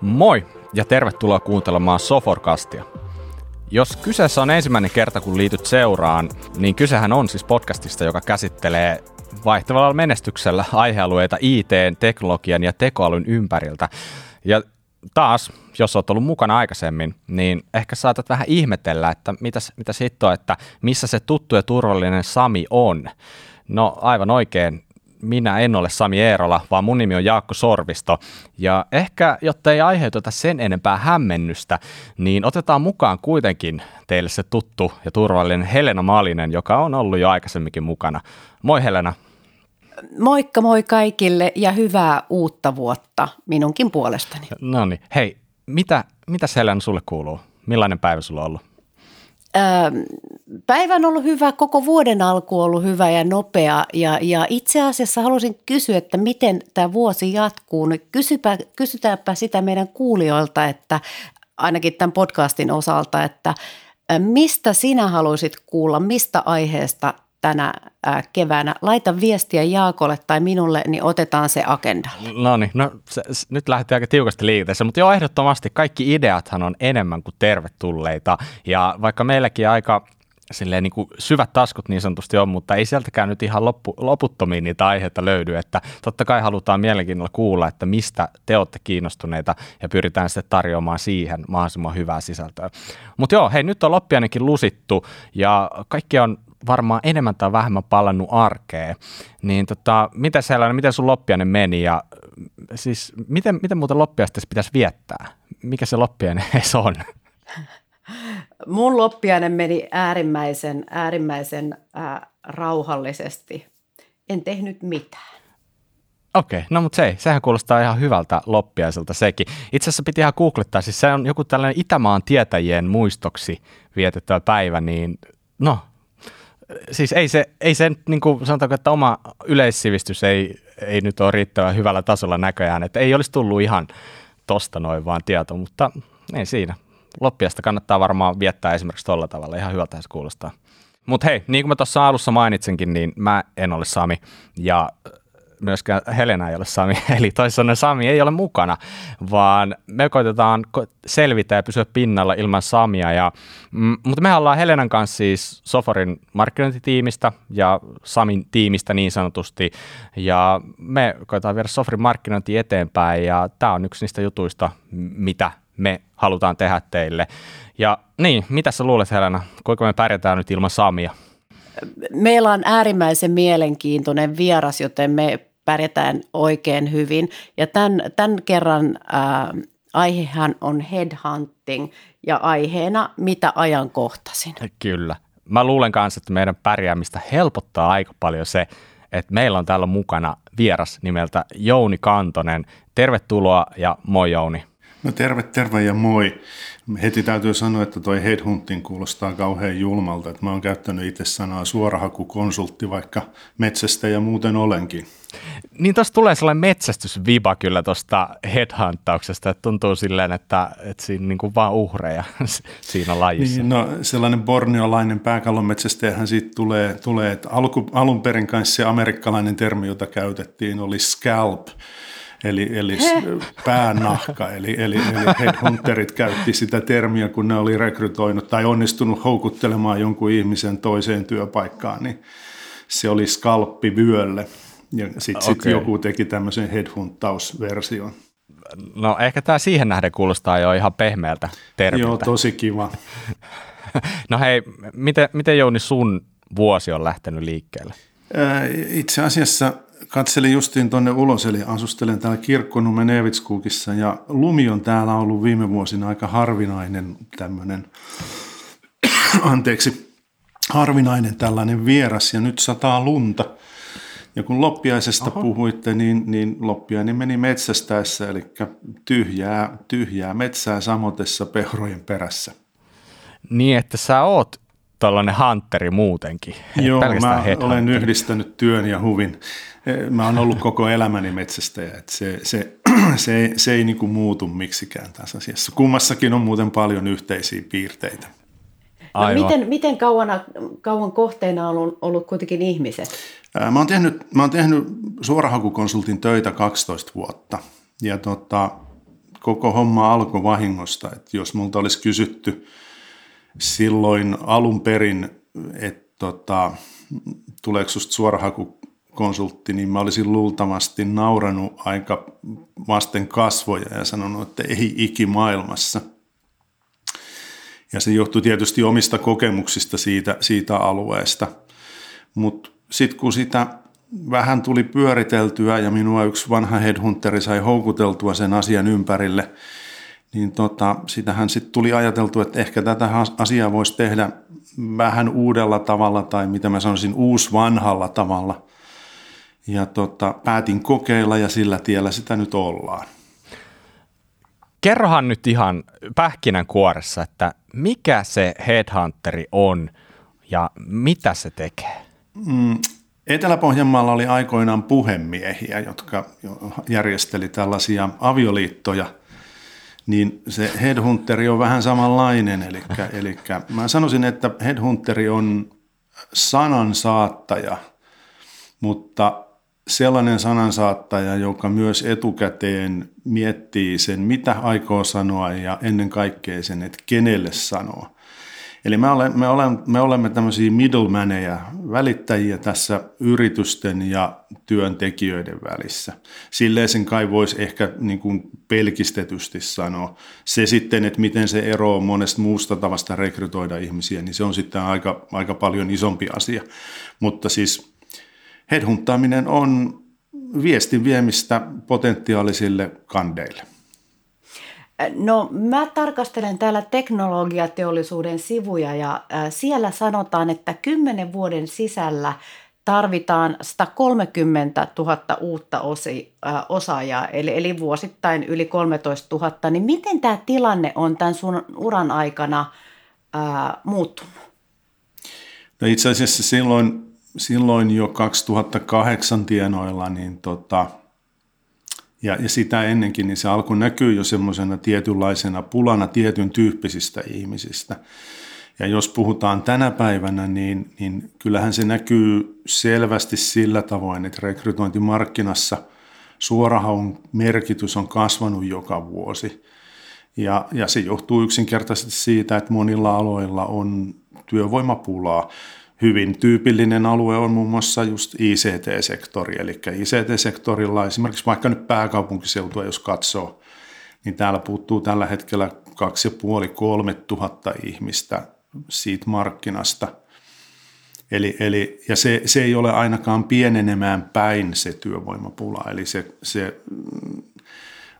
Moi ja tervetuloa kuuntelemaan Soforkastia. Jos kyseessä on ensimmäinen kerta, kun liityt seuraan, niin kysehän on siis podcastista, joka käsittelee vaihtavalla menestyksellä aihealueita IT, teknologian ja tekoälyn ympäriltä. Ja taas, jos olet ollut mukana aikaisemmin, niin ehkä saatat vähän ihmetellä, että mitä, mitä sitten on, että missä se tuttu ja turvallinen Sami on. No aivan oikein, minä en ole Sami Eerola, vaan mun nimi on Jaakko Sorvisto. Ja ehkä, jotta ei aiheuteta sen enempää hämmennystä, niin otetaan mukaan kuitenkin teille se tuttu ja turvallinen Helena Malinen, joka on ollut jo aikaisemminkin mukana. Moi Helena. Moikka moi kaikille ja hyvää uutta vuotta minunkin puolestani. No niin, hei, mitä, mitä Helena sulle kuuluu? Millainen päivä sulla on ollut? Päivä on ollut hyvä, koko vuoden alku on ollut hyvä ja nopea ja, ja itse asiassa halusin kysyä, että miten tämä vuosi jatkuu. Kysypä, kysytäänpä sitä meidän kuulijoilta, että ainakin tämän podcastin osalta, että mistä sinä haluaisit kuulla, mistä aiheesta tänä keväänä. Laita viestiä Jaakolle tai minulle, niin otetaan se agenda. No niin, no se, se, nyt lähti aika tiukasti liikenteessä, mutta joo, ehdottomasti kaikki ideathan on enemmän kuin tervetulleita. Ja vaikka meilläkin aika silleen niin kuin syvät taskut niin sanotusti on, mutta ei sieltäkään nyt ihan loppu, loputtomiin niitä aiheita löydy, että totta kai halutaan mielenkiinnolla kuulla, että mistä te olette kiinnostuneita ja pyritään sitten tarjoamaan siihen mahdollisimman hyvää sisältöä. Mutta joo, hei nyt on loppiainenkin lusittu ja kaikki on varmaan enemmän tai vähemmän palannut arkeen, niin tota, miten sellainen, miten sun loppiainen meni ja siis miten, miten muuten loppiaista pitäisi viettää? Mikä se loppiainen edes on? Mun loppiainen meni äärimmäisen, äärimmäisen ää, rauhallisesti. En tehnyt mitään. Okei, okay, no mutta se, sehän kuulostaa ihan hyvältä loppiaiselta sekin. Itse asiassa piti ihan googlettaa, siis se on joku tällainen Itämaan tietäjien muistoksi vietettävä päivä, niin no siis ei se, ei se niin kuin sanotaanko, että oma yleissivistys ei, ei nyt ole riittävän hyvällä tasolla näköjään, että ei olisi tullut ihan tosta noin vaan tieto, mutta ei siinä. Loppiasta kannattaa varmaan viettää esimerkiksi tuolla tavalla, ihan hyvältä se kuulostaa. Mutta hei, niin kuin mä tuossa alussa mainitsinkin, niin mä en ole Sami ja myöskään Helena ei ole Sami, eli toisaalta Sami ei ole mukana, vaan me koitetaan selvitä ja pysyä pinnalla ilman Samia. Ja, mm, mutta me ollaan Helenan kanssa siis Soforin markkinointitiimistä ja Samin tiimistä niin sanotusti, ja me koitetaan viedä Soforin markkinointi eteenpäin, ja tämä on yksi niistä jutuista, mitä me halutaan tehdä teille. Ja niin, mitä sä luulet Helena, kuinka me pärjätään nyt ilman Samia? Meillä on äärimmäisen mielenkiintoinen vieras, joten me pärjätään oikein hyvin. Ja tämän, tämän kerran ää, aihehan on headhunting ja aiheena mitä ajankohtaisin. Kyllä. Mä luulen kanssa, että meidän pärjäämistä helpottaa aika paljon se, että meillä on täällä mukana vieras nimeltä Jouni Kantonen. Tervetuloa ja moi Jouni. No terve, terve ja moi. Heti täytyy sanoa, että toi headhunting kuulostaa kauhean julmalta. Että mä oon käyttänyt itse sanaa suorahakukonsultti, vaikka metsästä ja muuten olenkin. Niin tuossa tulee sellainen metsästysviba kyllä tuosta headhuntauksesta, että tuntuu silleen, että, että siinä niin kuin vaan uhreja siinä lajissa. Niin, no sellainen borneolainen pääkallonmetsästäjähän siitä tulee, tulee että alku, alun perin kanssa se amerikkalainen termi, jota käytettiin, oli scalp, eli, eli päänahka, eli, eli, eli headhunterit käytti sitä termiä, kun ne oli rekrytoinut tai onnistunut houkuttelemaan jonkun ihmisen toiseen työpaikkaan, niin se oli skalppi vyölle. Ja sitten okay. sit joku teki tämmöisen headhuntausversion. No ehkä tämä siihen nähden kuulostaa jo ihan pehmeältä termiltä. Joo, tosi kiva. no hei, miten, miten Jouni sun vuosi on lähtenyt liikkeelle? Itse asiassa katselin justiin tuonne ulos, eli asustelen täällä Kirkkonummen Eevitskukissa, ja lumi on täällä ollut viime vuosina aika harvinainen tämmöinen, anteeksi, harvinainen tällainen vieras, ja nyt sataa lunta. Ja kun loppiaisesta Oho. puhuitte, niin, niin loppiainen meni metsästäessä, eli tyhjää, tyhjää metsää samotessa pehrojen perässä. Niin, että sä oot tällainen hunteri muutenkin. Joo, mä olen yhdistänyt työn ja huvin. Mä oon ollut koko elämäni metsästäjä, että se, se, se, ei, se ei niin kuin muutu miksikään tässä asiassa. Kummassakin on muuten paljon yhteisiä piirteitä. No miten, miten kauan, kauan kohteena on ollut, ollut kuitenkin ihmiset? Mä oon tehnyt, mä oon tehnyt suorahakukonsultin töitä 12 vuotta. Ja tota, koko homma alkoi vahingosta. Että jos multa olisi kysytty silloin alun perin, että tota, tuleeko susta suorahakukonsultti, niin mä olisin luultavasti nauranut aika vasten kasvoja ja sanonut, että ei ikimaailmassa. Ja se johtuu tietysti omista kokemuksista siitä, siitä alueesta. Mutta sitten kun sitä vähän tuli pyöriteltyä ja minua yksi vanha headhunteri sai houkuteltua sen asian ympärille, niin tota, sitähän sitten tuli ajateltu, että ehkä tätä asiaa voisi tehdä vähän uudella tavalla tai mitä mä sanoisin uusvanhalla tavalla. Ja tota, päätin kokeilla ja sillä tiellä sitä nyt ollaan. Kerrohan nyt ihan pähkinän kuoressa, että mikä se headhunteri on ja mitä se tekee? Mm, Etelä-Pohjanmaalla oli aikoinaan puhemiehiä, jotka järjesteli tällaisia avioliittoja, niin se headhunteri on vähän samanlainen. Eli, eli mä sanoisin, että headhunteri on sanansaattaja, mutta sellainen sanansaattaja, joka myös etukäteen miettii sen, mitä aikoo sanoa ja ennen kaikkea sen, että kenelle sanoa. Eli me, olen, me, olen, me olemme tämmöisiä middlemaneja, välittäjiä tässä yritysten ja työntekijöiden välissä. Silleen sen kai voisi ehkä niin kuin pelkistetysti sanoa. Se sitten, että miten se eroaa monesta muusta tavasta rekrytoida ihmisiä, niin se on sitten aika, aika paljon isompi asia. Mutta siis headhuntaaminen on viestin viemistä potentiaalisille kandeille. No mä tarkastelen täällä teknologiateollisuuden sivuja ja siellä sanotaan, että kymmenen vuoden sisällä tarvitaan 130 000 uutta osi, osaajaa, eli, eli vuosittain yli 13 000. Niin miten tämä tilanne on tämän sun uran aikana äh, muuttunut? No itse asiassa silloin, silloin jo 2008 tienoilla, niin tota, ja, ja sitä ennenkin, niin se alkoi näkyä jo semmoisena tietynlaisena pulana tietyn tyyppisistä ihmisistä. Ja jos puhutaan tänä päivänä, niin, niin kyllähän se näkyy selvästi sillä tavoin, että rekrytointimarkkinassa suorahaun merkitys on kasvanut joka vuosi. Ja, ja se johtuu yksinkertaisesti siitä, että monilla aloilla on työvoimapulaa hyvin tyypillinen alue on muun muassa just ICT-sektori, eli ICT-sektorilla esimerkiksi vaikka nyt pääkaupunkiseutua, jos katsoo, niin täällä puuttuu tällä hetkellä 2,5-3 tuhatta ihmistä siitä markkinasta. Eli, eli, ja se, se ei ole ainakaan pienenemään päin se työvoimapula, eli se, se mm,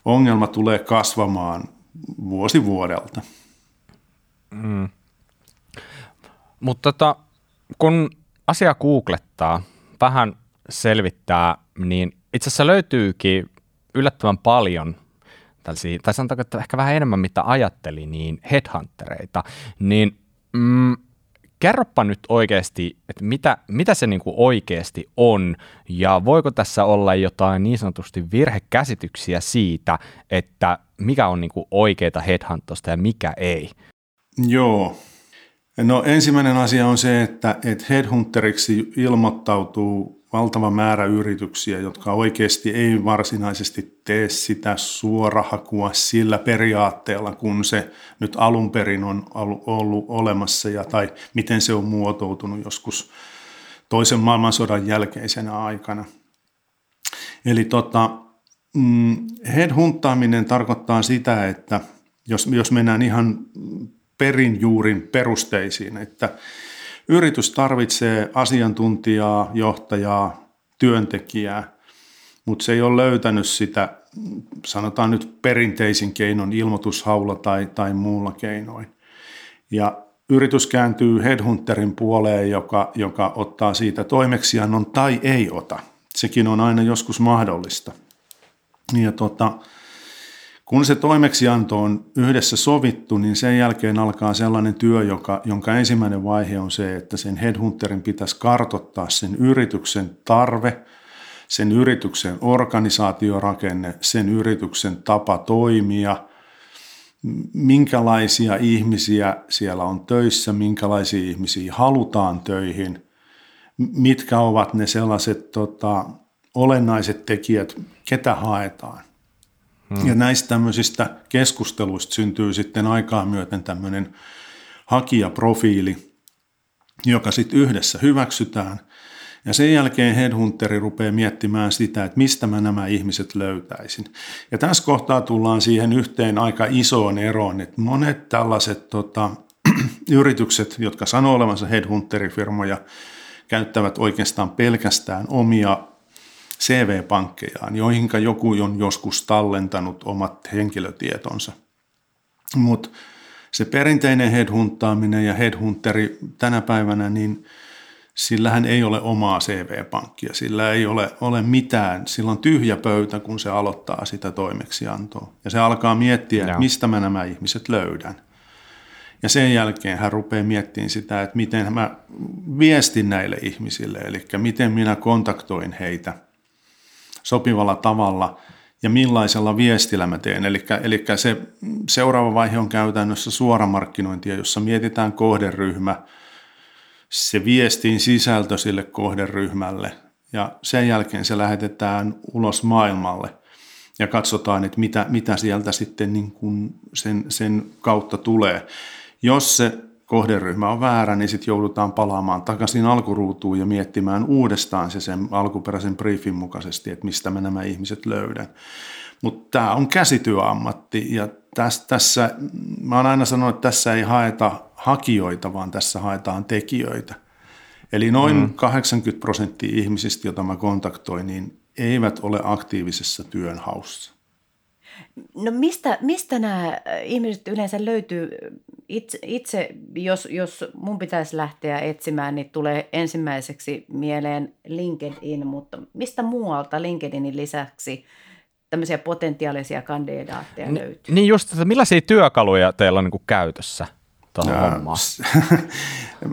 ongelma tulee kasvamaan vuosi vuodelta. Mm. Mutta tota, kun asia googlettaa, vähän selvittää, niin itse asiassa löytyykin yllättävän paljon tällaisia, tai sanotaanko, että ehkä vähän enemmän mitä ajatteli, niin headhuntereita, niin mm, kerropa nyt oikeasti, että mitä, mitä se niinku oikeasti on, ja voiko tässä olla jotain niin sanotusti virhekäsityksiä siitä, että mikä on niinku oikeita headhuntosta ja mikä ei? Joo, No ensimmäinen asia on se, että, että headhunteriksi ilmoittautuu valtava määrä yrityksiä, jotka oikeasti ei varsinaisesti tee sitä suorahakua sillä periaatteella, kun se nyt alun perin on ollut olemassa ja tai miten se on muotoutunut joskus toisen maailmansodan jälkeisenä aikana. Eli tota, mm, headhuntaaminen tarkoittaa sitä, että jos, jos mennään ihan perinjuurin perusteisiin, että yritys tarvitsee asiantuntijaa, johtajaa, työntekijää, mutta se ei ole löytänyt sitä, sanotaan nyt perinteisin keinon ilmoitushaulla tai, tai muulla keinoin. Ja yritys kääntyy headhunterin puoleen, joka, joka ottaa siitä toimeksiannon tai ei ota. Sekin on aina joskus mahdollista. Ja tota, kun se toimeksianto on yhdessä sovittu, niin sen jälkeen alkaa sellainen työ, joka, jonka ensimmäinen vaihe on se, että sen headhunterin pitäisi kartottaa sen yrityksen tarve, sen yrityksen organisaatiorakenne, sen yrityksen tapa toimia, minkälaisia ihmisiä siellä on töissä, minkälaisia ihmisiä halutaan töihin, mitkä ovat ne sellaiset tota, olennaiset tekijät, ketä haetaan. Ja näistä tämmöisistä keskusteluista syntyy sitten aikaa myöten tämmöinen hakijaprofiili, joka sitten yhdessä hyväksytään. Ja sen jälkeen headhunteri rupeaa miettimään sitä, että mistä mä nämä ihmiset löytäisin. Ja tässä kohtaa tullaan siihen yhteen aika isoon eroon, että monet tällaiset tota, yritykset, jotka sanoo olevansa headhunterifirmoja, käyttävät oikeastaan pelkästään omia CV-pankkejaan, joihin joku on joskus tallentanut omat henkilötietonsa. Mutta se perinteinen headhuntaaminen ja headhunteri tänä päivänä, niin sillähän ei ole omaa CV-pankkia, sillä ei ole, ole mitään, sillä on tyhjä pöytä, kun se aloittaa sitä toimeksiantoa. Ja se alkaa miettiä, että mistä mä nämä ihmiset löydän. Ja sen jälkeen hän rupeaa miettimään sitä, että miten mä viestin näille ihmisille, eli miten minä kontaktoin heitä sopivalla tavalla ja millaisella viestillä mä teen. Eli, se seuraava vaihe on käytännössä suoramarkkinointia, jossa mietitään kohderyhmä, se viestin sisältö sille kohderyhmälle ja sen jälkeen se lähetetään ulos maailmalle ja katsotaan, että mitä, mitä sieltä sitten niin kuin sen, sen kautta tulee. Jos se kohderyhmä on väärä, niin sitten joudutaan palaamaan takaisin alkuruutuun ja miettimään uudestaan se sen alkuperäisen briefin mukaisesti, että mistä mä nämä ihmiset löydän. Mutta tämä on käsityöammatti ja tässä, tässä, mä oon aina sanonut, että tässä ei haeta hakijoita, vaan tässä haetaan tekijöitä. Eli noin mm. 80 prosenttia ihmisistä, joita mä kontaktoin, niin eivät ole aktiivisessa työnhaussa. No mistä, mistä nämä äh, ihmiset yleensä löytyy? Itse, itse jos, jos mun pitäisi lähteä etsimään, niin tulee ensimmäiseksi mieleen LinkedIn, mutta mistä muualta LinkedInin lisäksi tämmöisiä potentiaalisia kandidaatteja N- löytyy? Niin just, että millaisia työkaluja teillä on niin käytössä tuohon hommaan?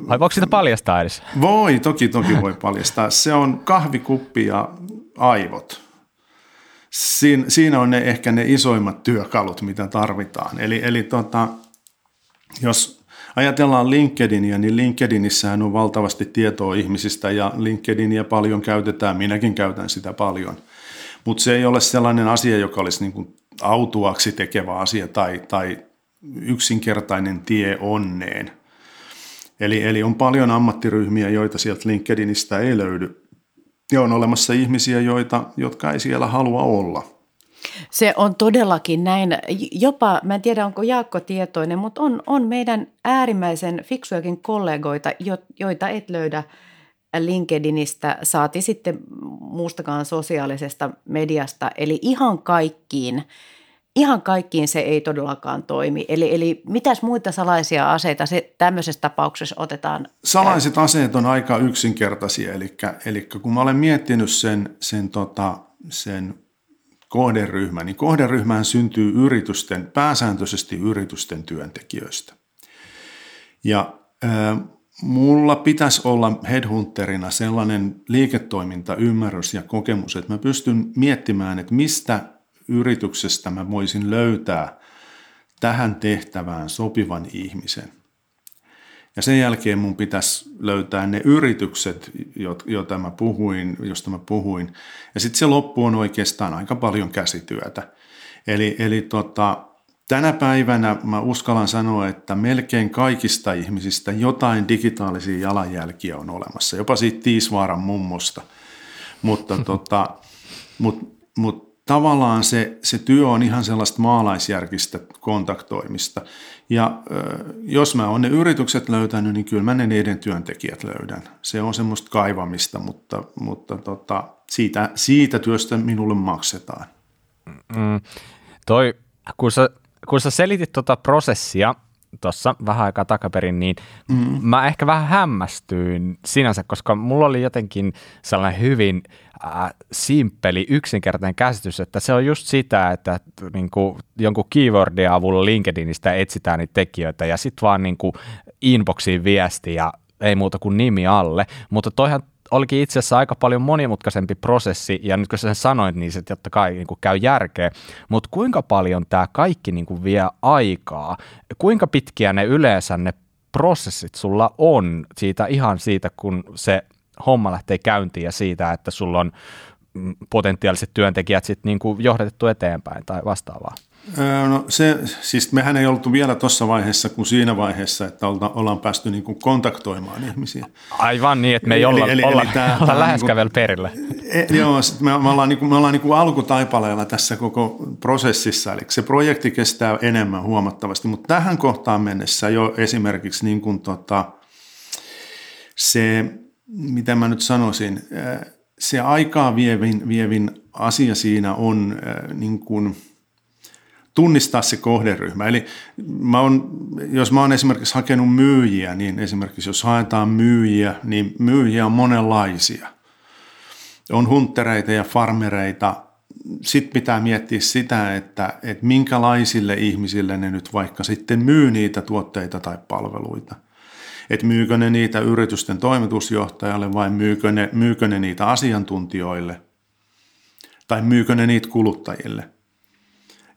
Vai voiko sitä paljastaa edes? Voi, toki toki voi paljastaa. Se on kahvikuppi ja aivot siinä, siinä on ne ehkä ne isoimmat työkalut, mitä tarvitaan. Eli, eli tota, jos ajatellaan LinkedInia, niin LinkedInissähän on valtavasti tietoa ihmisistä ja LinkedInia paljon käytetään, minäkin käytän sitä paljon. Mutta se ei ole sellainen asia, joka olisi niin kuin autuaksi tekevä asia tai, tai yksinkertainen tie onneen. Eli, eli on paljon ammattiryhmiä, joita sieltä LinkedInistä ei löydy ja on olemassa ihmisiä, joita, jotka ei siellä halua olla. Se on todellakin näin. Jopa, mä en tiedä onko Jaakko tietoinen, mutta on, on meidän äärimmäisen fiksujakin kollegoita, joita et löydä LinkedInistä, saati sitten muustakaan sosiaalisesta mediasta. Eli ihan kaikkiin ihan kaikkiin se ei todellakaan toimi. Eli, eli mitäs muita salaisia aseita se tämmöisessä tapauksessa otetaan? Salaiset aseet on aika yksinkertaisia, eli, eli kun mä olen miettinyt sen, sen, tota, sen kohderyhmän, niin kohderyhmään syntyy yritysten, pääsääntöisesti yritysten työntekijöistä. Ja äh, mulla pitäisi olla headhunterina sellainen liiketoimintaymmärrys ja kokemus, että mä pystyn miettimään, että mistä yrityksestä mä voisin löytää tähän tehtävään sopivan ihmisen. Ja sen jälkeen mun pitäisi löytää ne yritykset, joita mä puhuin, josta mä puhuin. Ja sitten se loppu on oikeastaan aika paljon käsityötä. Eli, eli tota, tänä päivänä mä uskallan sanoa, että melkein kaikista ihmisistä jotain digitaalisia jalanjälkiä on olemassa. Jopa siitä Tiisvaaran mummosta. Mutta tota, mut, mut tavallaan se, se työ on ihan sellaista maalaisjärkistä kontaktoimista. Ja jos mä oon ne yritykset löytänyt, niin kyllä mä ne niiden työntekijät löydän. Se on semmoista kaivamista, mutta, mutta tota, siitä, siitä työstä minulle maksetaan. Mm, toi, kun sä, kun sä selitit tuota prosessia, tuossa vähän aikaa takaperin, niin mm. mä ehkä vähän hämmästyin sinänsä, koska mulla oli jotenkin sellainen hyvin äh, simppeli, yksinkertainen käsitys, että se on just sitä, että niin kuin, jonkun keywordin avulla LinkedInistä etsitään niitä tekijöitä ja sitten vaan niin kuin, inboxiin viesti ja ei muuta kuin nimi alle, mutta toihan olikin itse asiassa aika paljon monimutkaisempi prosessi, ja nyt kun sen sanoit, niin se totta kai niin kuin käy järkeä, mutta kuinka paljon tämä kaikki niin kuin vie aikaa, kuinka pitkiä ne yleensä ne prosessit sulla on siitä ihan siitä, kun se homma lähtee käyntiin ja siitä, että sulla on potentiaaliset työntekijät sitten niin kuin johdatettu eteenpäin tai vastaavaa? No se, siis mehän ei oltu vielä tuossa vaiheessa kuin siinä vaiheessa, että ollaan päästy niin kuin kontaktoimaan ihmisiä. Aivan niin, että me ei olla, eli, olla, eli tämä, olla läheskään niin vielä perille. E, joo, me, me ollaan, niin kuin, me ollaan niin kuin alkutaipaleella tässä koko prosessissa, eli se projekti kestää enemmän huomattavasti, mutta tähän kohtaan mennessä jo esimerkiksi niin kuin tota, se, mitä mä nyt sanoisin, se aikaa vievin, vievin asia siinä on niin kuin – tunnistaa se kohderyhmä. Eli mä on, jos mä oon esimerkiksi hakenut myyjiä, niin esimerkiksi jos haetaan myyjiä, niin myyjiä on monenlaisia. On hunttereita ja farmereita. Sitten pitää miettiä sitä, että, että minkälaisille ihmisille ne nyt vaikka sitten myy niitä tuotteita tai palveluita. Että myykö ne niitä yritysten toimitusjohtajalle vai myykö ne, myykö ne niitä asiantuntijoille tai myykö ne niitä kuluttajille –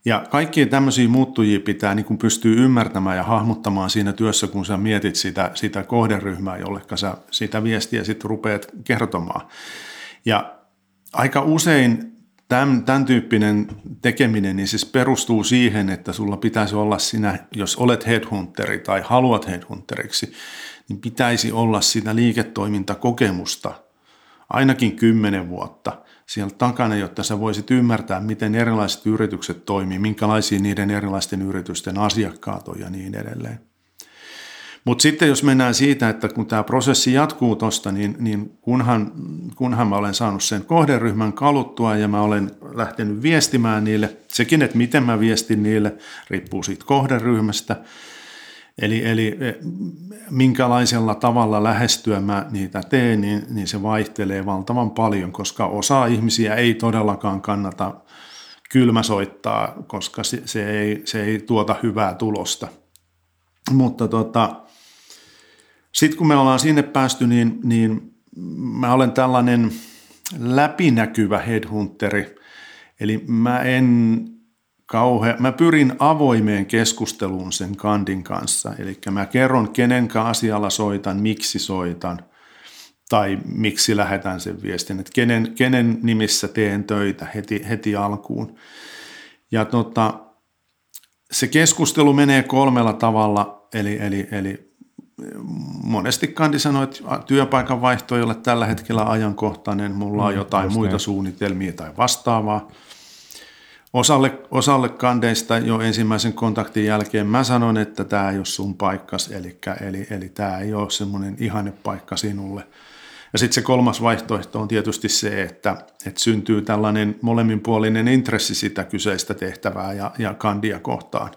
ja kaikkia tämmöisiä muuttujia pitää niin kuin pystyä ymmärtämään ja hahmottamaan siinä työssä, kun sä mietit sitä, sitä kohderyhmää, jolle sä sitä viestiä sitten rupeat kertomaan. Ja aika usein tämän, tämän tyyppinen tekeminen niin siis perustuu siihen, että sulla pitäisi olla sinä, jos olet headhunteri tai haluat headhunteriksi, niin pitäisi olla sitä liiketoimintakokemusta ainakin kymmenen vuotta – siellä takana, jotta sä voisit ymmärtää, miten erilaiset yritykset toimii, minkälaisia niiden erilaisten yritysten asiakkaat on ja niin edelleen. Mutta sitten jos mennään siitä, että kun tämä prosessi jatkuu tuosta, niin, niin kunhan, kunhan mä olen saanut sen kohderyhmän kaluttua ja mä olen lähtenyt viestimään niille, sekin, että miten mä viestin niille, riippuu siitä kohderyhmästä – Eli, eli e, minkälaisella tavalla lähestyä mä niitä teen, niin, niin se vaihtelee valtavan paljon, koska osa ihmisiä ei todellakaan kannata kylmäsoittaa, koska se, se, ei, se ei tuota hyvää tulosta. Mutta tota, sitten kun me ollaan sinne päästy, niin, niin mä olen tällainen läpinäkyvä headhunteri. Eli mä en kauhea. Mä pyrin avoimeen keskusteluun sen kandin kanssa. Eli mä kerron, kenen asialla soitan, miksi soitan tai miksi lähetän sen viestin, että kenen, kenen nimissä teen töitä heti, heti alkuun. Ja tota, se keskustelu menee kolmella tavalla, eli, eli, eli monesti kandi sanoo, että työpaikan vaihto ei ole tällä hetkellä ajankohtainen, mulla on mm, jotain muita suunnitelmia tai vastaavaa – Osalle, osalle kandeista jo ensimmäisen kontaktin jälkeen mä sanon, että tämä ei ole sun paikkas, eli, eli, eli tämä ei ole semmoinen ihanne paikka sinulle. Ja sitten se kolmas vaihtoehto on tietysti se, että, että syntyy tällainen molemminpuolinen intressi sitä kyseistä tehtävää ja, ja kandia kohtaan,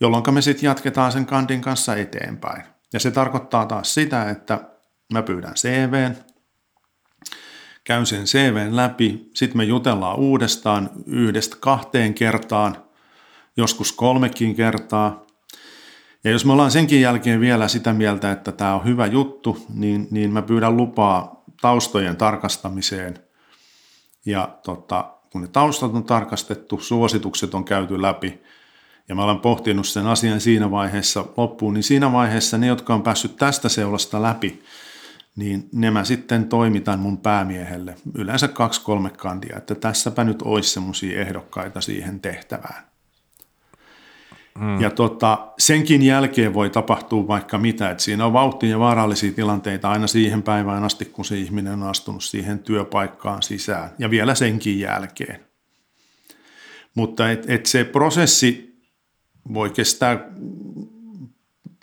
jolloin me sitten jatketaan sen kandin kanssa eteenpäin. Ja se tarkoittaa taas sitä, että mä pyydän CVn, käyn sen CVn läpi, sitten me jutellaan uudestaan yhdestä kahteen kertaan, joskus kolmekin kertaa. Ja jos me ollaan senkin jälkeen vielä sitä mieltä, että tämä on hyvä juttu, niin, niin mä pyydän lupaa taustojen tarkastamiseen. Ja tota, kun ne taustat on tarkastettu, suositukset on käyty läpi, ja mä olen pohtinut sen asian siinä vaiheessa loppuun, niin siinä vaiheessa ne, jotka on päässyt tästä seulasta läpi, niin ne mä sitten toimitan mun päämiehelle, yleensä kaksi-kolme kandia, että tässäpä nyt olisi semmoisia ehdokkaita siihen tehtävään. Hmm. Ja tota, senkin jälkeen voi tapahtua vaikka mitä, että siinä on vauhtia ja vaarallisia tilanteita aina siihen päivään asti, kun se ihminen on astunut siihen työpaikkaan sisään ja vielä senkin jälkeen. Mutta et, et se prosessi voi kestää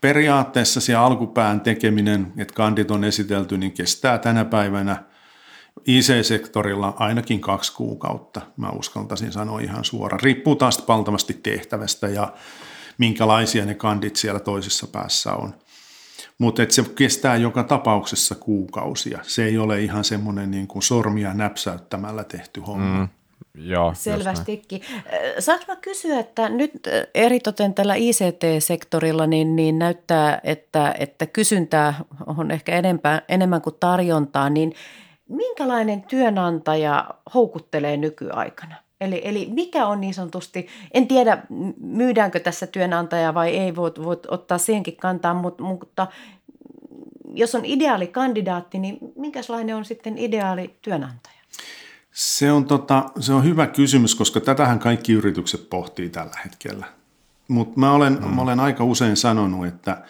periaatteessa se alkupään tekeminen, että kandit on esitelty, niin kestää tänä päivänä IC-sektorilla ainakin kaksi kuukautta, mä uskaltaisin sanoa ihan suoraan. Riippuu taas valtavasti tehtävästä ja minkälaisia ne kandit siellä toisessa päässä on. Mutta se kestää joka tapauksessa kuukausia. Se ei ole ihan semmoinen niin kuin sormia näpsäyttämällä tehty homma. Mm. Joo, Selvästikin. Saanko mä kysyä, että nyt eritoten tällä ICT-sektorilla niin, niin näyttää, että, että kysyntää on ehkä enempää, enemmän kuin tarjontaa, niin minkälainen työnantaja houkuttelee nykyaikana? Eli, eli mikä on niin sanotusti, en tiedä myydäänkö tässä työnantaja vai ei, voit, voit ottaa siihenkin kantaa, mutta, mutta jos on ideaali kandidaatti, niin minkälainen on sitten ideaali työnantaja? Se on, tota, se on hyvä kysymys, koska tätähän kaikki yritykset pohtii tällä hetkellä. Mutta mä olen, mm. mä olen aika usein sanonut, että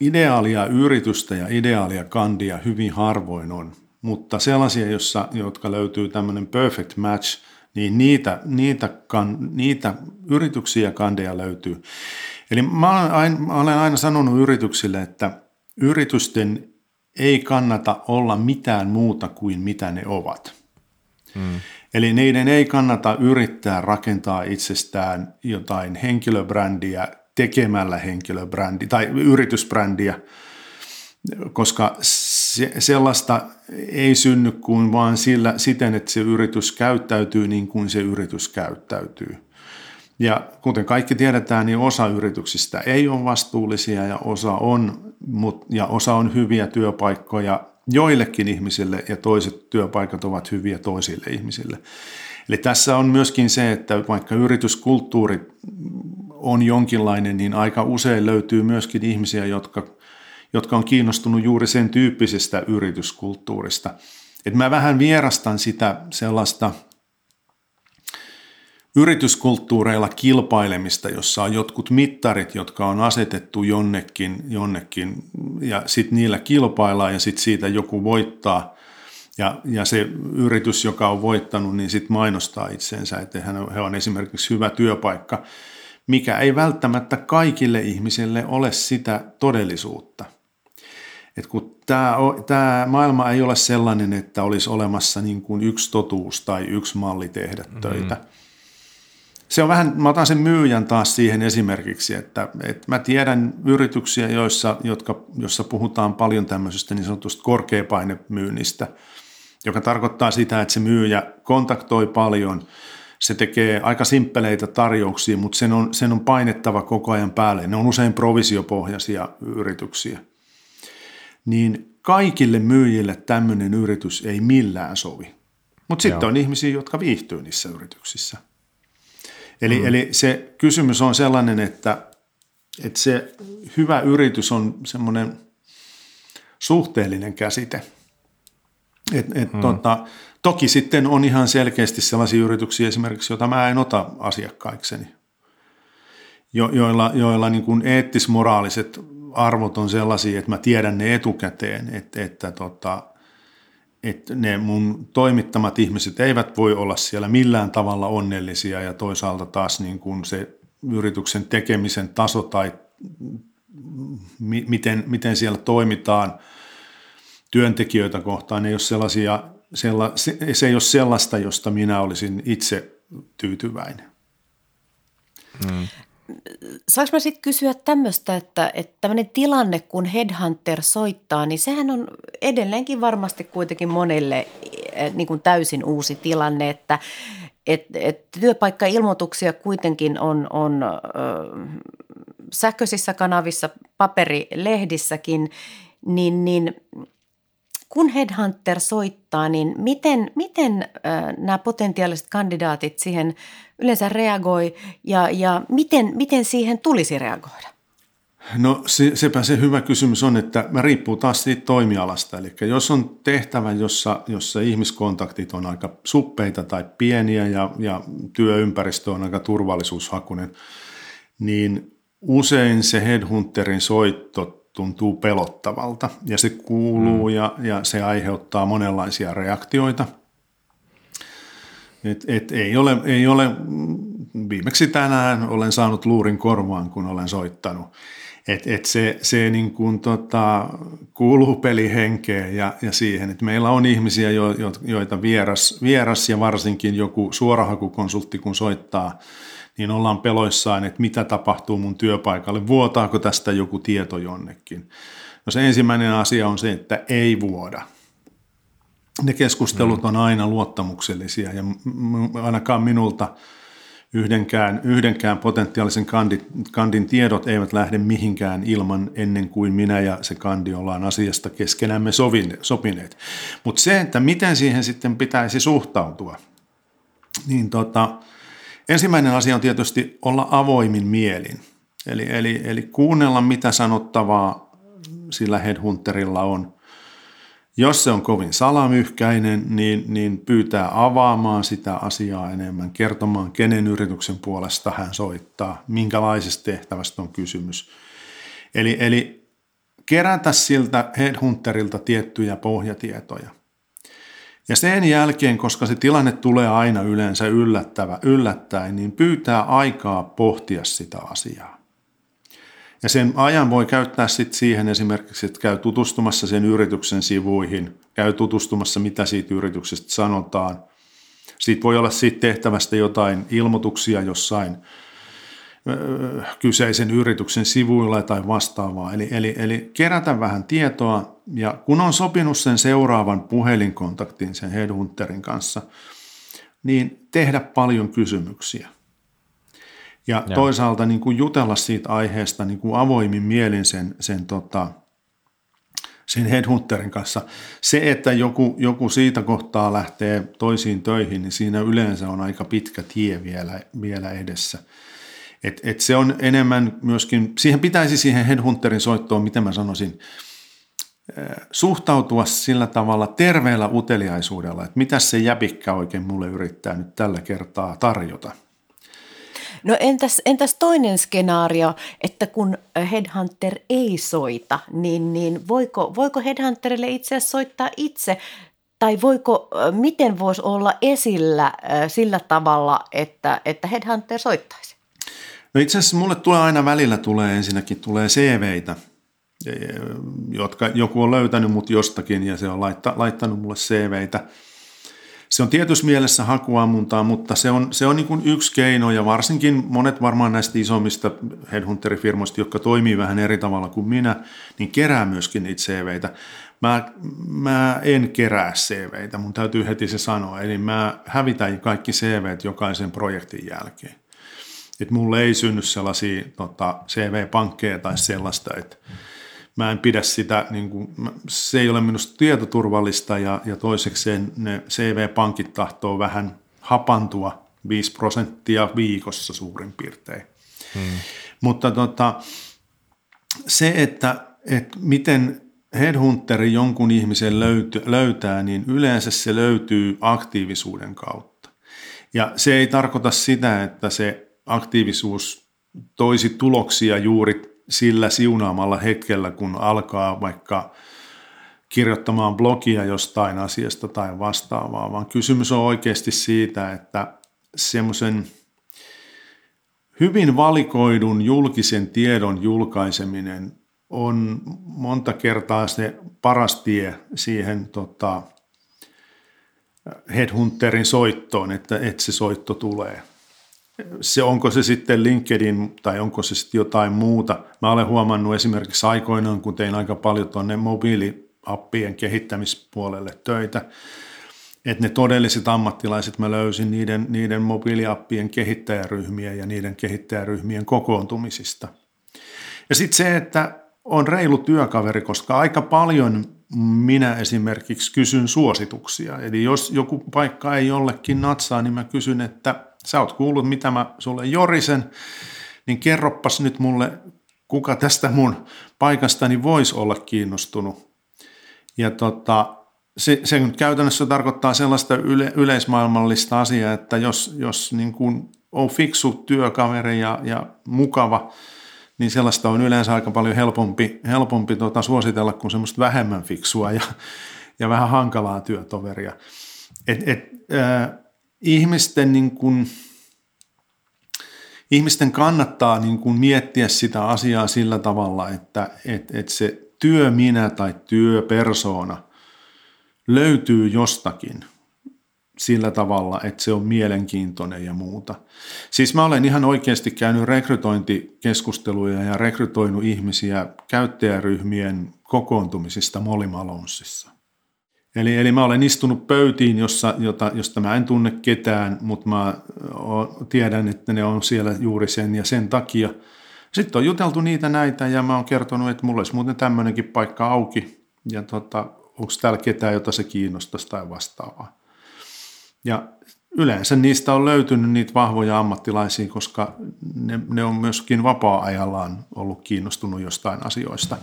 ideaalia yritystä ja ideaalia kandia hyvin harvoin on. Mutta sellaisia, jossa, jotka löytyy tämmöinen perfect match, niin niitä, niitä, kan, niitä yrityksiä ja kandeja löytyy. Eli mä olen, aina, mä olen aina sanonut yrityksille, että yritysten ei kannata olla mitään muuta kuin mitä ne ovat. Hmm. Eli niiden ei kannata yrittää rakentaa itsestään jotain henkilöbrändiä tekemällä henkilöbrändiä tai yritysbrändiä, koska se, sellaista ei synny kuin vaan sillä, siten, että se yritys käyttäytyy niin kuin se yritys käyttäytyy. Ja kuten kaikki tiedetään, niin osa yrityksistä ei ole vastuullisia ja osa on, ja osa on hyviä työpaikkoja joillekin ihmisille ja toiset työpaikat ovat hyviä toisille ihmisille. Eli tässä on myöskin se, että vaikka yrityskulttuuri on jonkinlainen, niin aika usein löytyy myöskin ihmisiä, jotka, jotka on kiinnostunut juuri sen tyyppisestä yrityskulttuurista. Et mä vähän vierastan sitä sellaista yrityskulttuureilla kilpailemista, jossa on jotkut mittarit, jotka on asetettu jonnekin, jonnekin ja sitten niillä kilpaillaan ja sitten siitä joku voittaa. Ja, ja se yritys, joka on voittanut, niin sitten mainostaa itseensä, että hän on esimerkiksi hyvä työpaikka, mikä ei välttämättä kaikille ihmisille ole sitä todellisuutta. Et kun tämä, tämä maailma ei ole sellainen, että olisi olemassa niin kuin yksi totuus tai yksi malli tehdä töitä. Mm-hmm se on vähän, mä otan sen myyjän taas siihen esimerkiksi, että, että mä tiedän yrityksiä, joissa, jotka, jossa puhutaan paljon tämmöisestä niin sanotusta korkeapainemyynnistä, joka tarkoittaa sitä, että se myyjä kontaktoi paljon, se tekee aika simppeleitä tarjouksia, mutta sen on, sen on painettava koko ajan päälle. Ne on usein provisiopohjaisia yrityksiä. Niin kaikille myyjille tämmöinen yritys ei millään sovi. Mutta sitten on ihmisiä, jotka viihtyy niissä yrityksissä – Eli, mm. eli se kysymys on sellainen, että, että se hyvä yritys on semmoinen suhteellinen käsite. Et, et mm. tota, toki sitten on ihan selkeästi sellaisia yrityksiä esimerkiksi, joita mä en ota asiakkaikseni, jo, joilla, joilla niin kuin eettis-moraaliset arvot on sellaisia, että mä tiedän ne etukäteen, että, että tota, että ne mun toimittamat ihmiset eivät voi olla siellä millään tavalla onnellisia ja toisaalta taas niin kuin se yrityksen tekemisen taso tai mi- miten, miten siellä toimitaan työntekijöitä kohtaan ei ole sellaisia, sella, se, se ei ole sellaista, josta minä olisin itse tyytyväinen. Hmm. Saanko mä sitten kysyä tämmöistä, että, että tämmöinen tilanne, kun headhunter soittaa, niin sehän on edelleenkin varmasti kuitenkin monelle eh, niin kuin täysin uusi tilanne, että et, et työpaikkailmoituksia kuitenkin on, on ö, sähköisissä kanavissa, paperilehdissäkin, niin, niin kun Headhunter soittaa, niin miten, miten äh, nämä potentiaaliset kandidaatit siihen yleensä reagoi ja, ja miten, miten siihen tulisi reagoida? No se, sepä se hyvä kysymys on, että mä riippuu taas siitä toimialasta. Eli jos on tehtävä, jossa, jossa ihmiskontaktit on aika suppeita tai pieniä ja, ja työympäristö on aika turvallisuushakunen, niin usein se headhunterin soitto tuntuu pelottavalta ja se kuuluu mm. ja, ja se aiheuttaa monenlaisia reaktioita. Et, et ei, ole, ei ole, viimeksi tänään olen saanut luurin korvaan, kun olen soittanut. Et, et se se niin kuin tota, kuuluu pelihenkeen ja, ja siihen, että meillä on ihmisiä, jo, jo, joita vieras, vieras ja varsinkin joku suorahakukonsultti, kun soittaa – niin ollaan peloissaan, että mitä tapahtuu mun työpaikalle, vuotaako tästä joku tieto jonnekin. No se ensimmäinen asia on se, että ei vuoda. Ne keskustelut on aina luottamuksellisia ja ainakaan minulta yhdenkään, yhdenkään potentiaalisen kandin, kandin tiedot eivät lähde mihinkään ilman ennen kuin minä ja se kandi ollaan asiasta keskenämme sopineet. Mutta se, että miten siihen sitten pitäisi suhtautua, niin tota, Ensimmäinen asia on tietysti olla avoimin mielin. Eli, eli, eli kuunnella, mitä sanottavaa sillä headhunterilla on. Jos se on kovin salamyhkäinen, niin, niin pyytää avaamaan sitä asiaa enemmän, kertomaan, kenen yrityksen puolesta hän soittaa, minkälaisesta tehtävästä on kysymys. Eli, eli kerätä siltä headhunterilta tiettyjä pohjatietoja. Ja sen jälkeen, koska se tilanne tulee aina yleensä yllättävä, yllättäen, niin pyytää aikaa pohtia sitä asiaa. Ja sen ajan voi käyttää sitten siihen esimerkiksi, että käy tutustumassa sen yrityksen sivuihin, käy tutustumassa, mitä siitä yrityksestä sanotaan. Siitä voi olla siitä tehtävästä jotain ilmoituksia jossain kyseisen yrityksen sivuilla tai vastaavaa. Eli, eli, eli kerätä vähän tietoa ja kun on sopinut sen seuraavan puhelinkontaktin sen headhunterin kanssa, niin tehdä paljon kysymyksiä. Ja, ja. toisaalta niin kuin jutella siitä aiheesta niin kuin avoimin mielin sen, sen, tota, sen headhunterin kanssa. Se, että joku, joku siitä kohtaa lähtee toisiin töihin, niin siinä yleensä on aika pitkä tie vielä, vielä edessä. Et, et se on enemmän myöskin, siihen pitäisi siihen headhunterin soittoon, miten mä sanoisin, suhtautua sillä tavalla terveellä uteliaisuudella, että mitä se jäpikkä oikein mulle yrittää nyt tällä kertaa tarjota. No entäs, entäs toinen skenaario, että kun Headhunter ei soita, niin, niin voiko, voiko Headhunterille itse asiassa soittaa itse tai voiko, miten voisi olla esillä sillä tavalla, että, että Headhunter soittaisi? No itse asiassa mulle tulee aina välillä tulee ensinnäkin tulee CVitä, jotka joku on löytänyt mut jostakin ja se on laitta, laittanut mulle CVitä. Se on tietyssä mielessä hakuammuntaa, mutta se on, se on niin yksi keino ja varsinkin monet varmaan näistä isommista headhunterifirmoista, jotka toimii vähän eri tavalla kuin minä, niin kerää myöskin niitä CVitä. Mä, mä en kerää CVitä, mun täytyy heti se sanoa. Eli mä hävitän kaikki CVt jokaisen projektin jälkeen että mulle ei synny sellaisia tota, CV-pankkeja tai sellaista, että mä en pidä sitä, niin kuin, se ei ole minusta tietoturvallista ja, ja toisekseen ne CV-pankit tahtoo vähän hapantua 5 prosenttia viikossa suurin piirtein. Hmm. Mutta tota, se, että, että miten headhunteri jonkun ihmisen löyty, löytää, niin yleensä se löytyy aktiivisuuden kautta. Ja se ei tarkoita sitä, että se aktiivisuus toisi tuloksia juuri sillä siunaamalla hetkellä, kun alkaa vaikka kirjoittamaan blogia jostain asiasta tai vastaavaa, vaan kysymys on oikeasti siitä, että semmoisen hyvin valikoidun julkisen tiedon julkaiseminen on monta kertaa se paras tie siihen tota, headhunterin soittoon, että, että se soitto tulee se, onko se sitten LinkedIn tai onko se sitten jotain muuta. Mä olen huomannut esimerkiksi aikoinaan, kun tein aika paljon tuonne mobiiliappien kehittämispuolelle töitä, että ne todelliset ammattilaiset mä löysin niiden, niiden mobiiliappien kehittäjäryhmiä ja niiden kehittäjäryhmien kokoontumisista. Ja sitten se, että on reilu työkaveri, koska aika paljon minä esimerkiksi kysyn suosituksia. Eli jos joku paikka ei jollekin natsaa, niin mä kysyn, että sä oot kuullut, mitä mä sulle jorisen, niin kerroppas nyt mulle, kuka tästä mun paikastani voisi olla kiinnostunut. Ja tota, se, se nyt käytännössä tarkoittaa sellaista yle, yleismaailmallista asiaa, että jos, jos niin kuin on fiksu työkaveri ja, ja mukava, niin sellaista on yleensä aika paljon helpompi, helpompi tota suositella kuin semmoista vähemmän fiksua ja, ja vähän hankalaa työtoveria. Et, et, äh, ihmisten, niin kuin, ihmisten kannattaa niin kuin miettiä sitä asiaa sillä tavalla, että et, et se työminä tai työpersona löytyy jostakin sillä tavalla, että se on mielenkiintoinen ja muuta. Siis mä olen ihan oikeasti käynyt rekrytointikeskusteluja ja rekrytoinut ihmisiä käyttäjäryhmien kokoontumisista Molimalonsissa. Eli, eli mä olen istunut pöytiin, jossa, jota, josta mä en tunne ketään, mutta mä tiedän, että ne on siellä juuri sen ja sen takia. Sitten on juteltu niitä näitä ja mä oon kertonut, että mulla olisi muuten tämmöinenkin paikka auki ja tota, onko täällä ketään, jota se kiinnostaisi tai vastaavaa. Ja yleensä niistä on löytynyt niitä vahvoja ammattilaisia, koska ne, ne on myöskin vapaa-ajallaan ollut kiinnostunut jostain asioista.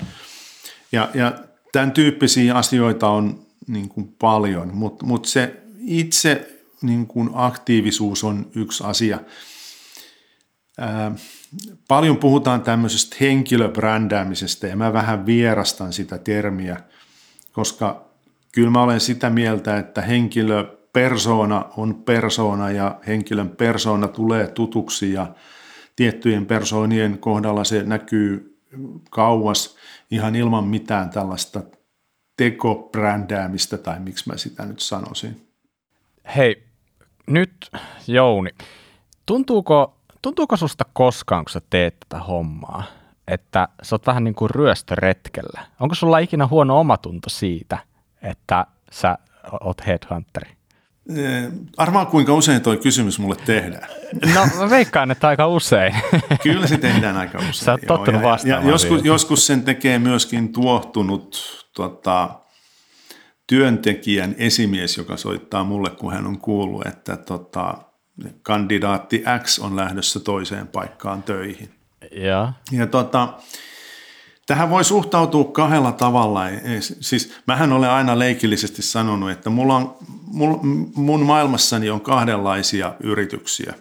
Ja, ja tämän tyyppisiä asioita on niin kuin paljon, mutta mut se itse niin kuin aktiivisuus on yksi asia. Ää, paljon puhutaan tämmöisestä henkilöbrändäämisestä ja mä vähän vierastan sitä termiä, koska kyllä mä olen sitä mieltä, että henkilö persona on persona ja henkilön persona tulee tutuksi ja tiettyjen persoonien kohdalla se näkyy kauas ihan ilman mitään tällaista tekobrändäämistä tai miksi mä sitä nyt sanoisin. Hei, nyt Jouni, tuntuuko, tuntuuko susta koskaan, kun sä teet tätä hommaa, että sä oot vähän niin kuin ryöstöretkellä? Onko sulla ikinä huono omatunto siitä, että sä oot headhunteri? Arvaa kuinka usein toi kysymys mulle tehdään. No mä veikkaan, että aika usein. Kyllä se tehdään aika usein. Sä oot tottunut ja, ja, ja joskus, joskus sen tekee myöskin tuohtunut tota, työntekijän esimies, joka soittaa mulle, kun hän on kuullut, että tota, kandidaatti X on lähdössä toiseen paikkaan töihin. Ja, ja tota, Tähän voi suhtautua kahdella tavalla. Siis mähän olen aina leikillisesti sanonut, että mulla on, mun maailmassani on kahdenlaisia yrityksiä.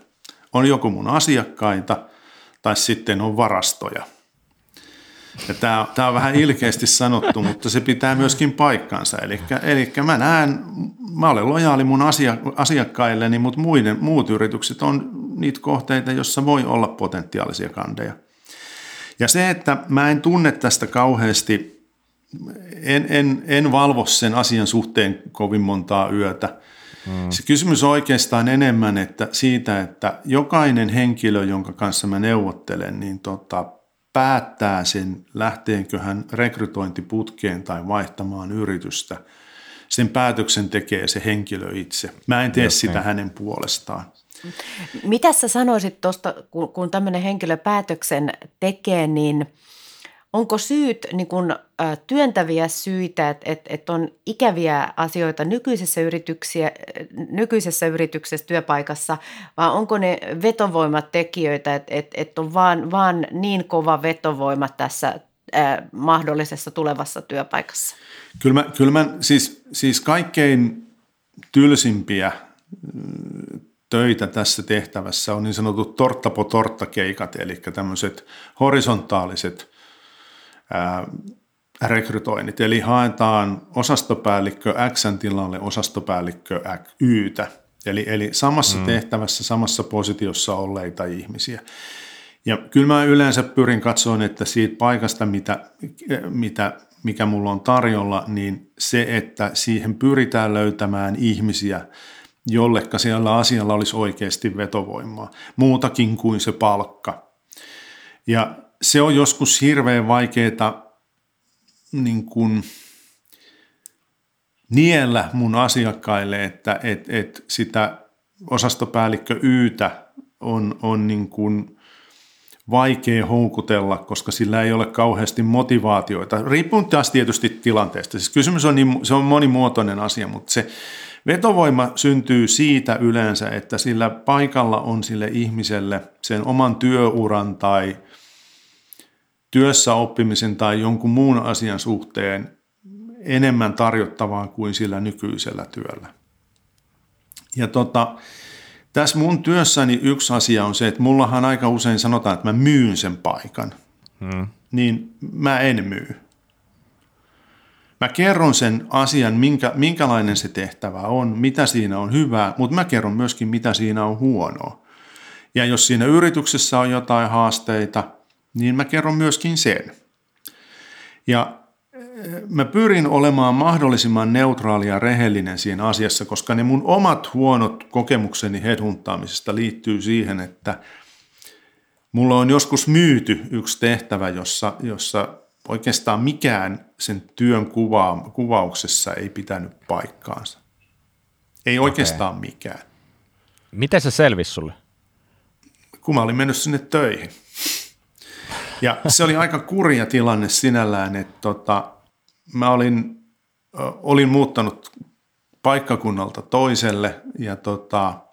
On joko mun asiakkaita tai sitten on varastoja. Ja tämä, tämä on vähän ilkeästi sanottu, mutta se pitää myöskin paikkansa. Eli, eli mä näen, mä olen lojaali mun asiakkailleni, mutta muiden, muut yritykset on niitä kohteita, joissa voi olla potentiaalisia kandeja – ja se, että mä en tunne tästä kauheasti, en, en, en valvo sen asian suhteen kovin montaa yötä. Hmm. Se kysymys on oikeastaan enemmän että siitä, että jokainen henkilö, jonka kanssa mä neuvottelen, niin tota, päättää sen, lähteenkö hän rekrytointiputkeen tai vaihtamaan yritystä. Sen päätöksen tekee se henkilö itse. Mä en tee Just sitä niin. hänen puolestaan. Mitä sä sanoisit tuosta, kun, tämmöinen henkilö päätöksen tekee, niin onko syyt niin kun, ä, työntäviä syitä, että et, et on ikäviä asioita nykyisessä, yrityksiä, nykyisessä yrityksessä, työpaikassa, vai onko ne vetovoimatekijöitä, että et, et on vaan, vaan niin kova vetovoima tässä ä, mahdollisessa tulevassa työpaikassa? Kyllä mä, kyllä mä siis, siis kaikkein tylsimpiä töitä tässä tehtävässä on niin sanotut torttapo torttakeikat, eli tämmöiset horisontaaliset ää, rekrytoinnit. Eli haetaan osastopäällikkö X tilalle osastopäällikkö Ytä. Eli, eli samassa mm. tehtävässä, samassa positiossa olleita ihmisiä. Ja kyllä mä yleensä pyrin katsomaan, että siitä paikasta, mitä, mitä, mikä mulla on tarjolla, niin se, että siihen pyritään löytämään ihmisiä, jollekka siellä asialla olisi oikeasti vetovoimaa, muutakin kuin se palkka. Ja se on joskus hirveän vaikeaa niin kuin niellä mun asiakkaille, että et, et sitä osastopäällikkö Ytä on, on niin kuin vaikea houkutella, koska sillä ei ole kauheasti motivaatioita. Riippuu taas tietysti tilanteesta. Siis kysymys on, niin, se on monimuotoinen asia, mutta se, Vetovoima syntyy siitä yleensä, että sillä paikalla on sille ihmiselle sen oman työuran tai työssä oppimisen tai jonkun muun asian suhteen enemmän tarjottavaa kuin sillä nykyisellä työllä. Ja tota, tässä mun työssäni yksi asia on se, että mullahan aika usein sanotaan, että mä myyn sen paikan. Hmm. Niin mä en myy. Mä kerron sen asian, minkä, minkälainen se tehtävä on, mitä siinä on hyvää, mutta mä kerron myöskin, mitä siinä on huonoa. Ja jos siinä yrityksessä on jotain haasteita, niin mä kerron myöskin sen. Ja eh, mä pyrin olemaan mahdollisimman neutraali ja rehellinen siinä asiassa, koska ne mun omat huonot kokemukseni headhuntaamisesta liittyy siihen, että mulla on joskus myyty yksi tehtävä, jossa, jossa oikeastaan mikään sen työn kuva, kuvauksessa ei pitänyt paikkaansa. Ei oikeastaan okay. mikään. Miten se selvisi sulle? Kun mä olin mennyt sinne töihin. Ja se oli aika kurja tilanne sinällään, että tota, mä olin, olin muuttanut paikkakunnalta toiselle ja tota,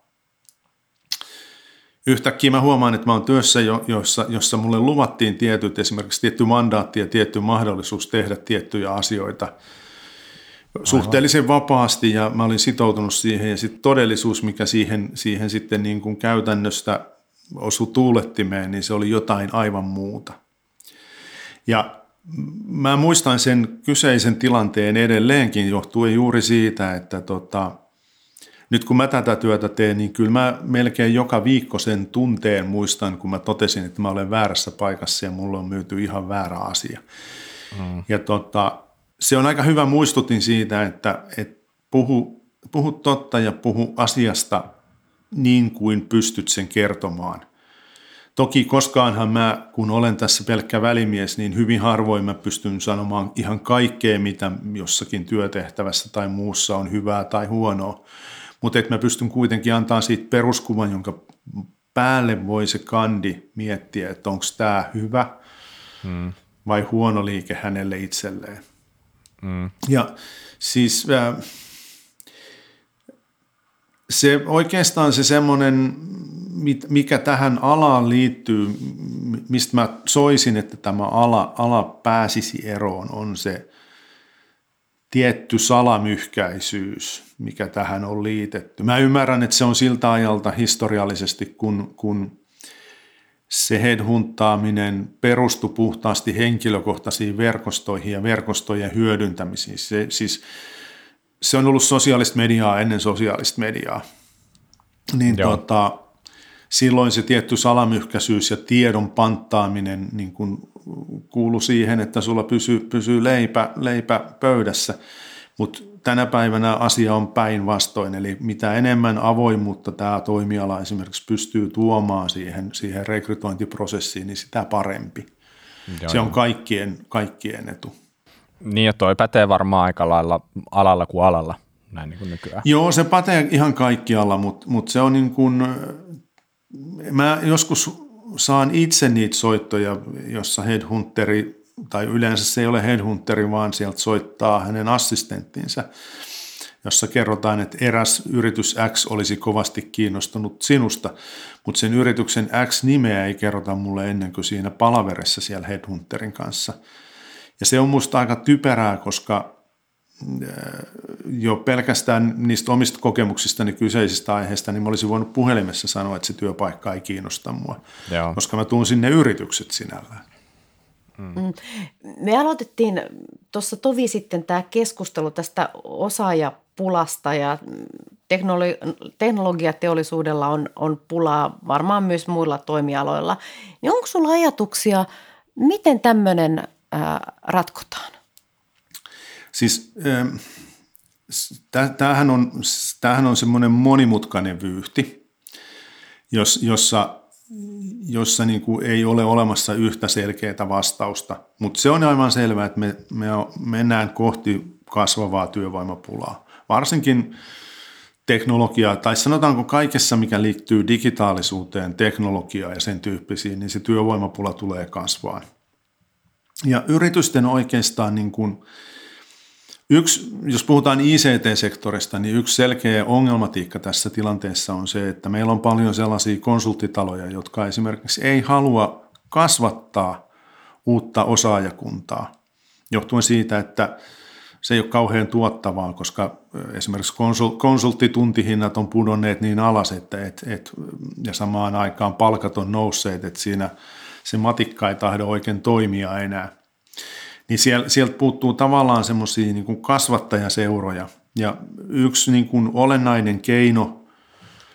yhtäkkiä mä huomaan, että mä oon työssä, jossa, jossa mulle luvattiin tietyt, esimerkiksi tietty mandaatti ja tietty mahdollisuus tehdä tiettyjä asioita suhteellisen vapaasti ja mä olin sitoutunut siihen ja sitten todellisuus, mikä siihen, siihen sitten niin kuin käytännöstä osui tuulettimeen, niin se oli jotain aivan muuta. Ja mä muistan sen kyseisen tilanteen edelleenkin johtuen juuri siitä, että tota, nyt kun mä tätä työtä teen, niin kyllä mä melkein joka viikko sen tunteen muistan, kun mä totesin, että mä olen väärässä paikassa ja mulla on myyty ihan väärä asia. Mm. Ja tota, se on aika hyvä muistutin siitä, että, että puhu, puhu totta ja puhu asiasta niin kuin pystyt sen kertomaan. Toki koskaanhan mä, kun olen tässä pelkkä välimies, niin hyvin harvoin mä pystyn sanomaan ihan kaikkea, mitä jossakin työtehtävässä tai muussa on hyvää tai huonoa. Mutta että mä pystyn kuitenkin antaa siitä peruskuvan, jonka päälle voi se kandi miettiä, että onko tämä hyvä hmm. vai huono liike hänelle itselleen. Hmm. Ja siis äh, se oikeastaan se semmoinen, mikä tähän alaan liittyy, mistä mä soisin, että tämä ala, ala pääsisi eroon, on se tietty salamyhkäisyys, mikä tähän on liitetty. Mä ymmärrän, että se on siltä ajalta historiallisesti, kun, kun se headhuntaaminen perustui puhtaasti henkilökohtaisiin verkostoihin ja verkostojen hyödyntämisiin. Se, siis, se on ollut sosiaalista mediaa ennen sosiaalista mediaa. Niin tota, silloin se tietty salamyhkäisyys ja tiedon panttaaminen niin kuin kuulu siihen, että sulla pysyy, pysyy leipä, leipä pöydässä, mutta tänä päivänä asia on päinvastoin, eli mitä enemmän avoimuutta tämä toimiala esimerkiksi pystyy tuomaan siihen, siihen rekrytointiprosessiin, niin sitä parempi. Joo, se on kaikkien, kaikkien etu. Niin ja toi pätee varmaan aika lailla alalla kuin alalla, näin niin kuin nykyään. Joo, se pätee ihan kaikkialla, mutta, mutta se on niin kuin, mä joskus saan itse niitä soittoja, jossa headhunteri, tai yleensä se ei ole headhunteri, vaan sieltä soittaa hänen assistenttinsa, jossa kerrotaan, että eräs yritys X olisi kovasti kiinnostunut sinusta, mutta sen yrityksen X-nimeä ei kerrota mulle ennen kuin siinä palaverissa siellä headhunterin kanssa. Ja se on musta aika typerää, koska jo pelkästään niistä omista kokemuksistani kyseisistä aiheista, niin mä olisin voinut puhelimessa sanoa, että se työpaikka ei kiinnosta mua, Joo. koska mä tuun sinne yritykset sinällään. Mm. mm. Me aloitettiin tuossa tovi sitten tämä keskustelu tästä osaajapulasta ja teknologi- teknologiateollisuudella on, on pulaa varmaan myös muilla toimialoilla. Niin onko sulla ajatuksia, miten tämmöinen ratkotaan? Siis ähm, tämähän on, tämähän on semmoinen monimutkainen vyyhti, jossa, jossa niin kuin ei ole olemassa yhtä selkeää vastausta. Mutta se on aivan selvää, että me, me mennään kohti kasvavaa työvoimapulaa. Varsinkin teknologiaa, tai sanotaanko kaikessa, mikä liittyy digitaalisuuteen, teknologiaan ja sen tyyppisiin, niin se työvoimapula tulee kasvaa. Ja yritysten oikeastaan niin kuin – Yksi, jos puhutaan ICT-sektorista, niin yksi selkeä ongelmatiikka tässä tilanteessa on se, että meillä on paljon sellaisia konsulttitaloja, jotka esimerkiksi ei halua kasvattaa uutta osaajakuntaa, johtuen siitä, että se ei ole kauhean tuottavaa, koska esimerkiksi konsulttituntihinnat on pudonneet niin alas, että et, et, ja samaan aikaan palkat on nousseet, että siinä se matikka ei tahdo oikein toimia enää niin sieltä puuttuu tavallaan semmoisia niin kasvattajaseuroja. Ja yksi niin kuin olennainen keino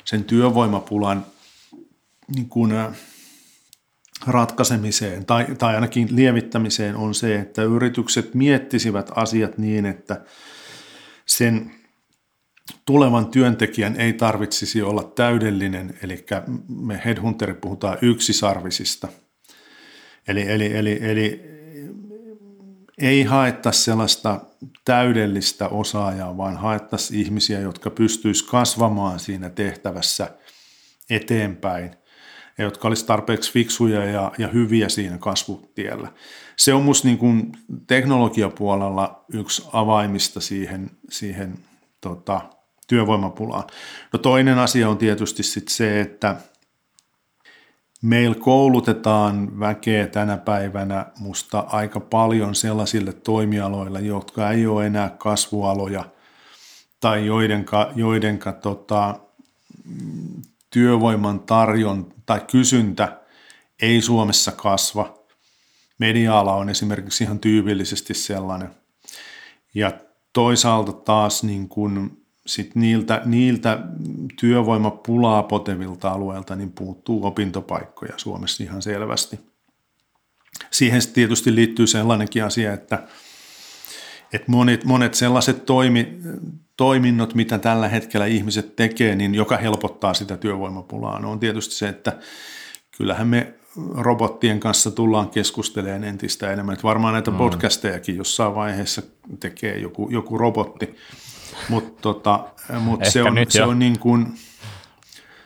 sen työvoimapulan niin kuin ratkaisemiseen tai, tai ainakin lievittämiseen on se, että yritykset miettisivät asiat niin, että sen tulevan työntekijän ei tarvitsisi olla täydellinen, eli me headhunterit puhutaan yksisarvisista. Eli, eli, eli, eli ei haettaisi sellaista täydellistä osaajaa, vaan haettaisiin ihmisiä, jotka pystyisivät kasvamaan siinä tehtävässä eteenpäin ja jotka olisivat tarpeeksi fiksuja ja, ja hyviä siinä kasvutiellä. Se on minusta niin teknologiapuolella yksi avaimista siihen, siihen tota, työvoimapulaan. No toinen asia on tietysti sit se, että Meillä koulutetaan väkeä tänä päivänä musta aika paljon sellaisille toimialoille, jotka ei ole enää kasvualoja tai joidenka, joidenka tota, työvoiman tarjon tai kysyntä ei Suomessa kasva. Media-ala on esimerkiksi ihan tyypillisesti sellainen. Ja toisaalta taas niin kun sit niiltä, niiltä työvoimapulaa potevilta alueilta niin puuttuu opintopaikkoja Suomessa ihan selvästi. Siihen tietysti liittyy sellainenkin asia, että, että monet, monet sellaiset toimi, toiminnot, mitä tällä hetkellä ihmiset tekee, niin joka helpottaa sitä työvoimapulaa, no on tietysti se, että kyllähän me robottien kanssa tullaan keskustelemaan entistä enemmän. Että varmaan näitä mm. podcastejakin jossain vaiheessa tekee joku, joku robotti, mutta tota, mut se on, se on niin kuin,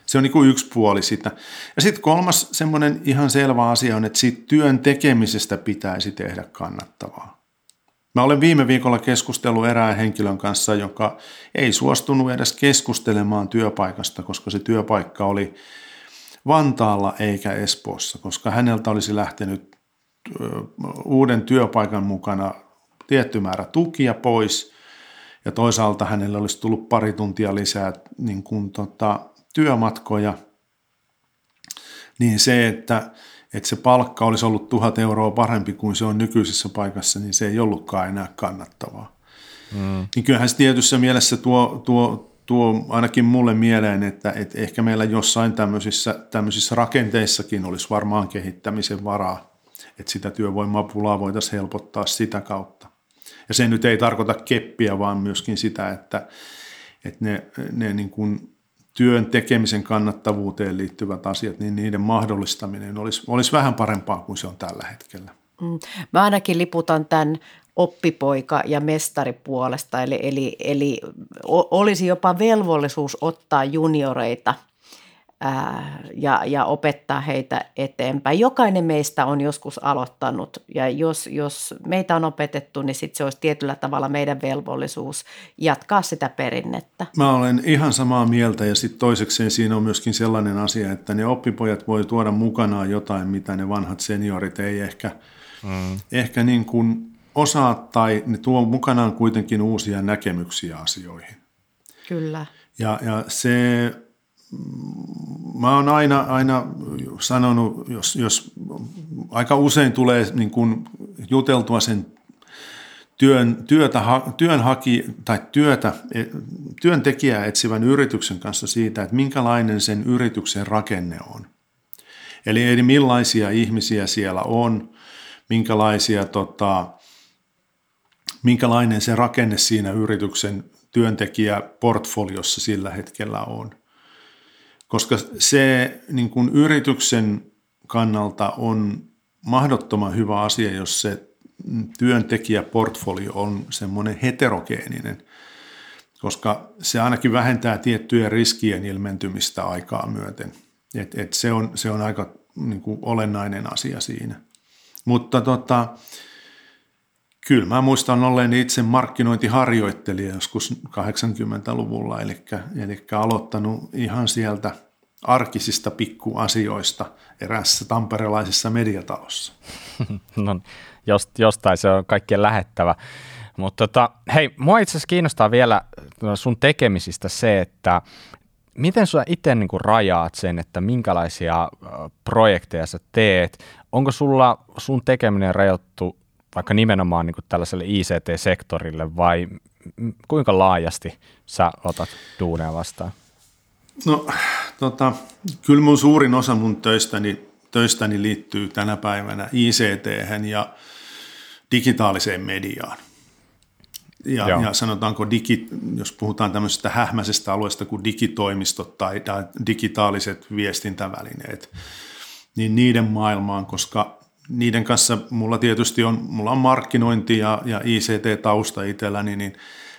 se on niin kuin yksi puoli sitä. Ja sitten kolmas semmoinen ihan selvä asia on, että siitä työn tekemisestä pitäisi tehdä kannattavaa. Mä olen viime viikolla keskustellut erään henkilön kanssa, joka ei suostunut edes keskustelemaan työpaikasta, koska se työpaikka oli Vantaalla eikä Espoossa, koska häneltä olisi lähtenyt uuden työpaikan mukana tietty määrä tukia pois ja toisaalta hänelle olisi tullut pari tuntia lisää niin kuin tota, työmatkoja, niin se, että, että se palkka olisi ollut tuhat euroa parempi kuin se on nykyisessä paikassa, niin se ei ollutkaan enää kannattavaa. Mm. Niin kyllähän se tietyssä mielessä tuo, tuo, tuo ainakin mulle mieleen, että, että ehkä meillä jossain tämmöisissä, tämmöisissä rakenteissakin olisi varmaan kehittämisen varaa, että sitä työvoimapulaa voitaisiin helpottaa sitä kautta. Ja se nyt ei tarkoita keppiä, vaan myöskin sitä, että, että ne, ne niin kuin työn tekemisen kannattavuuteen liittyvät asiat, niin niiden mahdollistaminen olisi, olisi vähän parempaa kuin se on tällä hetkellä. Mm. Mä ainakin liputan tämän oppipoika- ja mestaripuolesta, eli, eli, eli olisi jopa velvollisuus ottaa junioreita ää, ja, ja opettaa heitä eteenpäin. Jokainen meistä on joskus aloittanut ja jos, jos meitä on opetettu, niin sitten se olisi tietyllä tavalla meidän velvollisuus jatkaa sitä perinnettä. Mä olen ihan samaa mieltä ja sitten toisekseen siinä on myöskin sellainen asia, että ne oppipojat voi tuoda mukanaan jotain, mitä ne vanhat seniorit ei ehkä, mm. ehkä niin kuin osaa tai ne tuo mukanaan kuitenkin uusia näkemyksiä asioihin. Kyllä. Ja, ja se, mä oon aina, aina sanonut, jos, jos aika usein tulee niin kuin juteltua sen työn, työtä, työnhaki, tai työtä, e, työntekijää etsivän yrityksen kanssa siitä, että minkälainen sen yrityksen rakenne on. Eli, eli millaisia ihmisiä siellä on, minkälaisia tota, minkälainen se rakenne siinä yrityksen työntekijäportfoliossa sillä hetkellä on. Koska se niin kuin yrityksen kannalta on mahdottoman hyvä asia, jos se työntekijäportfolio on semmoinen heterogeeninen, koska se ainakin vähentää tiettyjen riskien ilmentymistä aikaa myöten. Et, et se, on, se on aika niin kuin olennainen asia siinä. Mutta tota, Kyllä, mä muistan olleen itse markkinointiharjoittelija joskus 80-luvulla, eli, eli aloittanut ihan sieltä arkisista pikkuasioista erässä tamperelaisessa mediatalossa. no, jost, jostain se on kaikkien lähettävä. Mutta tota, hei, mua itse asiassa kiinnostaa vielä sun tekemisistä se, että miten sä itse niin rajaat sen, että minkälaisia projekteja sä teet? Onko sulla sun tekeminen rajoittu vaikka nimenomaan niin kuin tällaiselle ICT-sektorille vai kuinka laajasti sä otat duuneja vastaan? No tota, kyllä mun suurin osa mun töistäni, töistäni liittyy tänä päivänä ict ja digitaaliseen mediaan. Ja, ja sanotaanko, digi, jos puhutaan tämmöisestä hähmäisestä alueesta kuin digitoimistot tai, tai digitaaliset viestintävälineet, niin niiden maailmaan, koska niiden kanssa mulla tietysti on, mulla on markkinointi ja, ja ICT-tausta itselläni, niin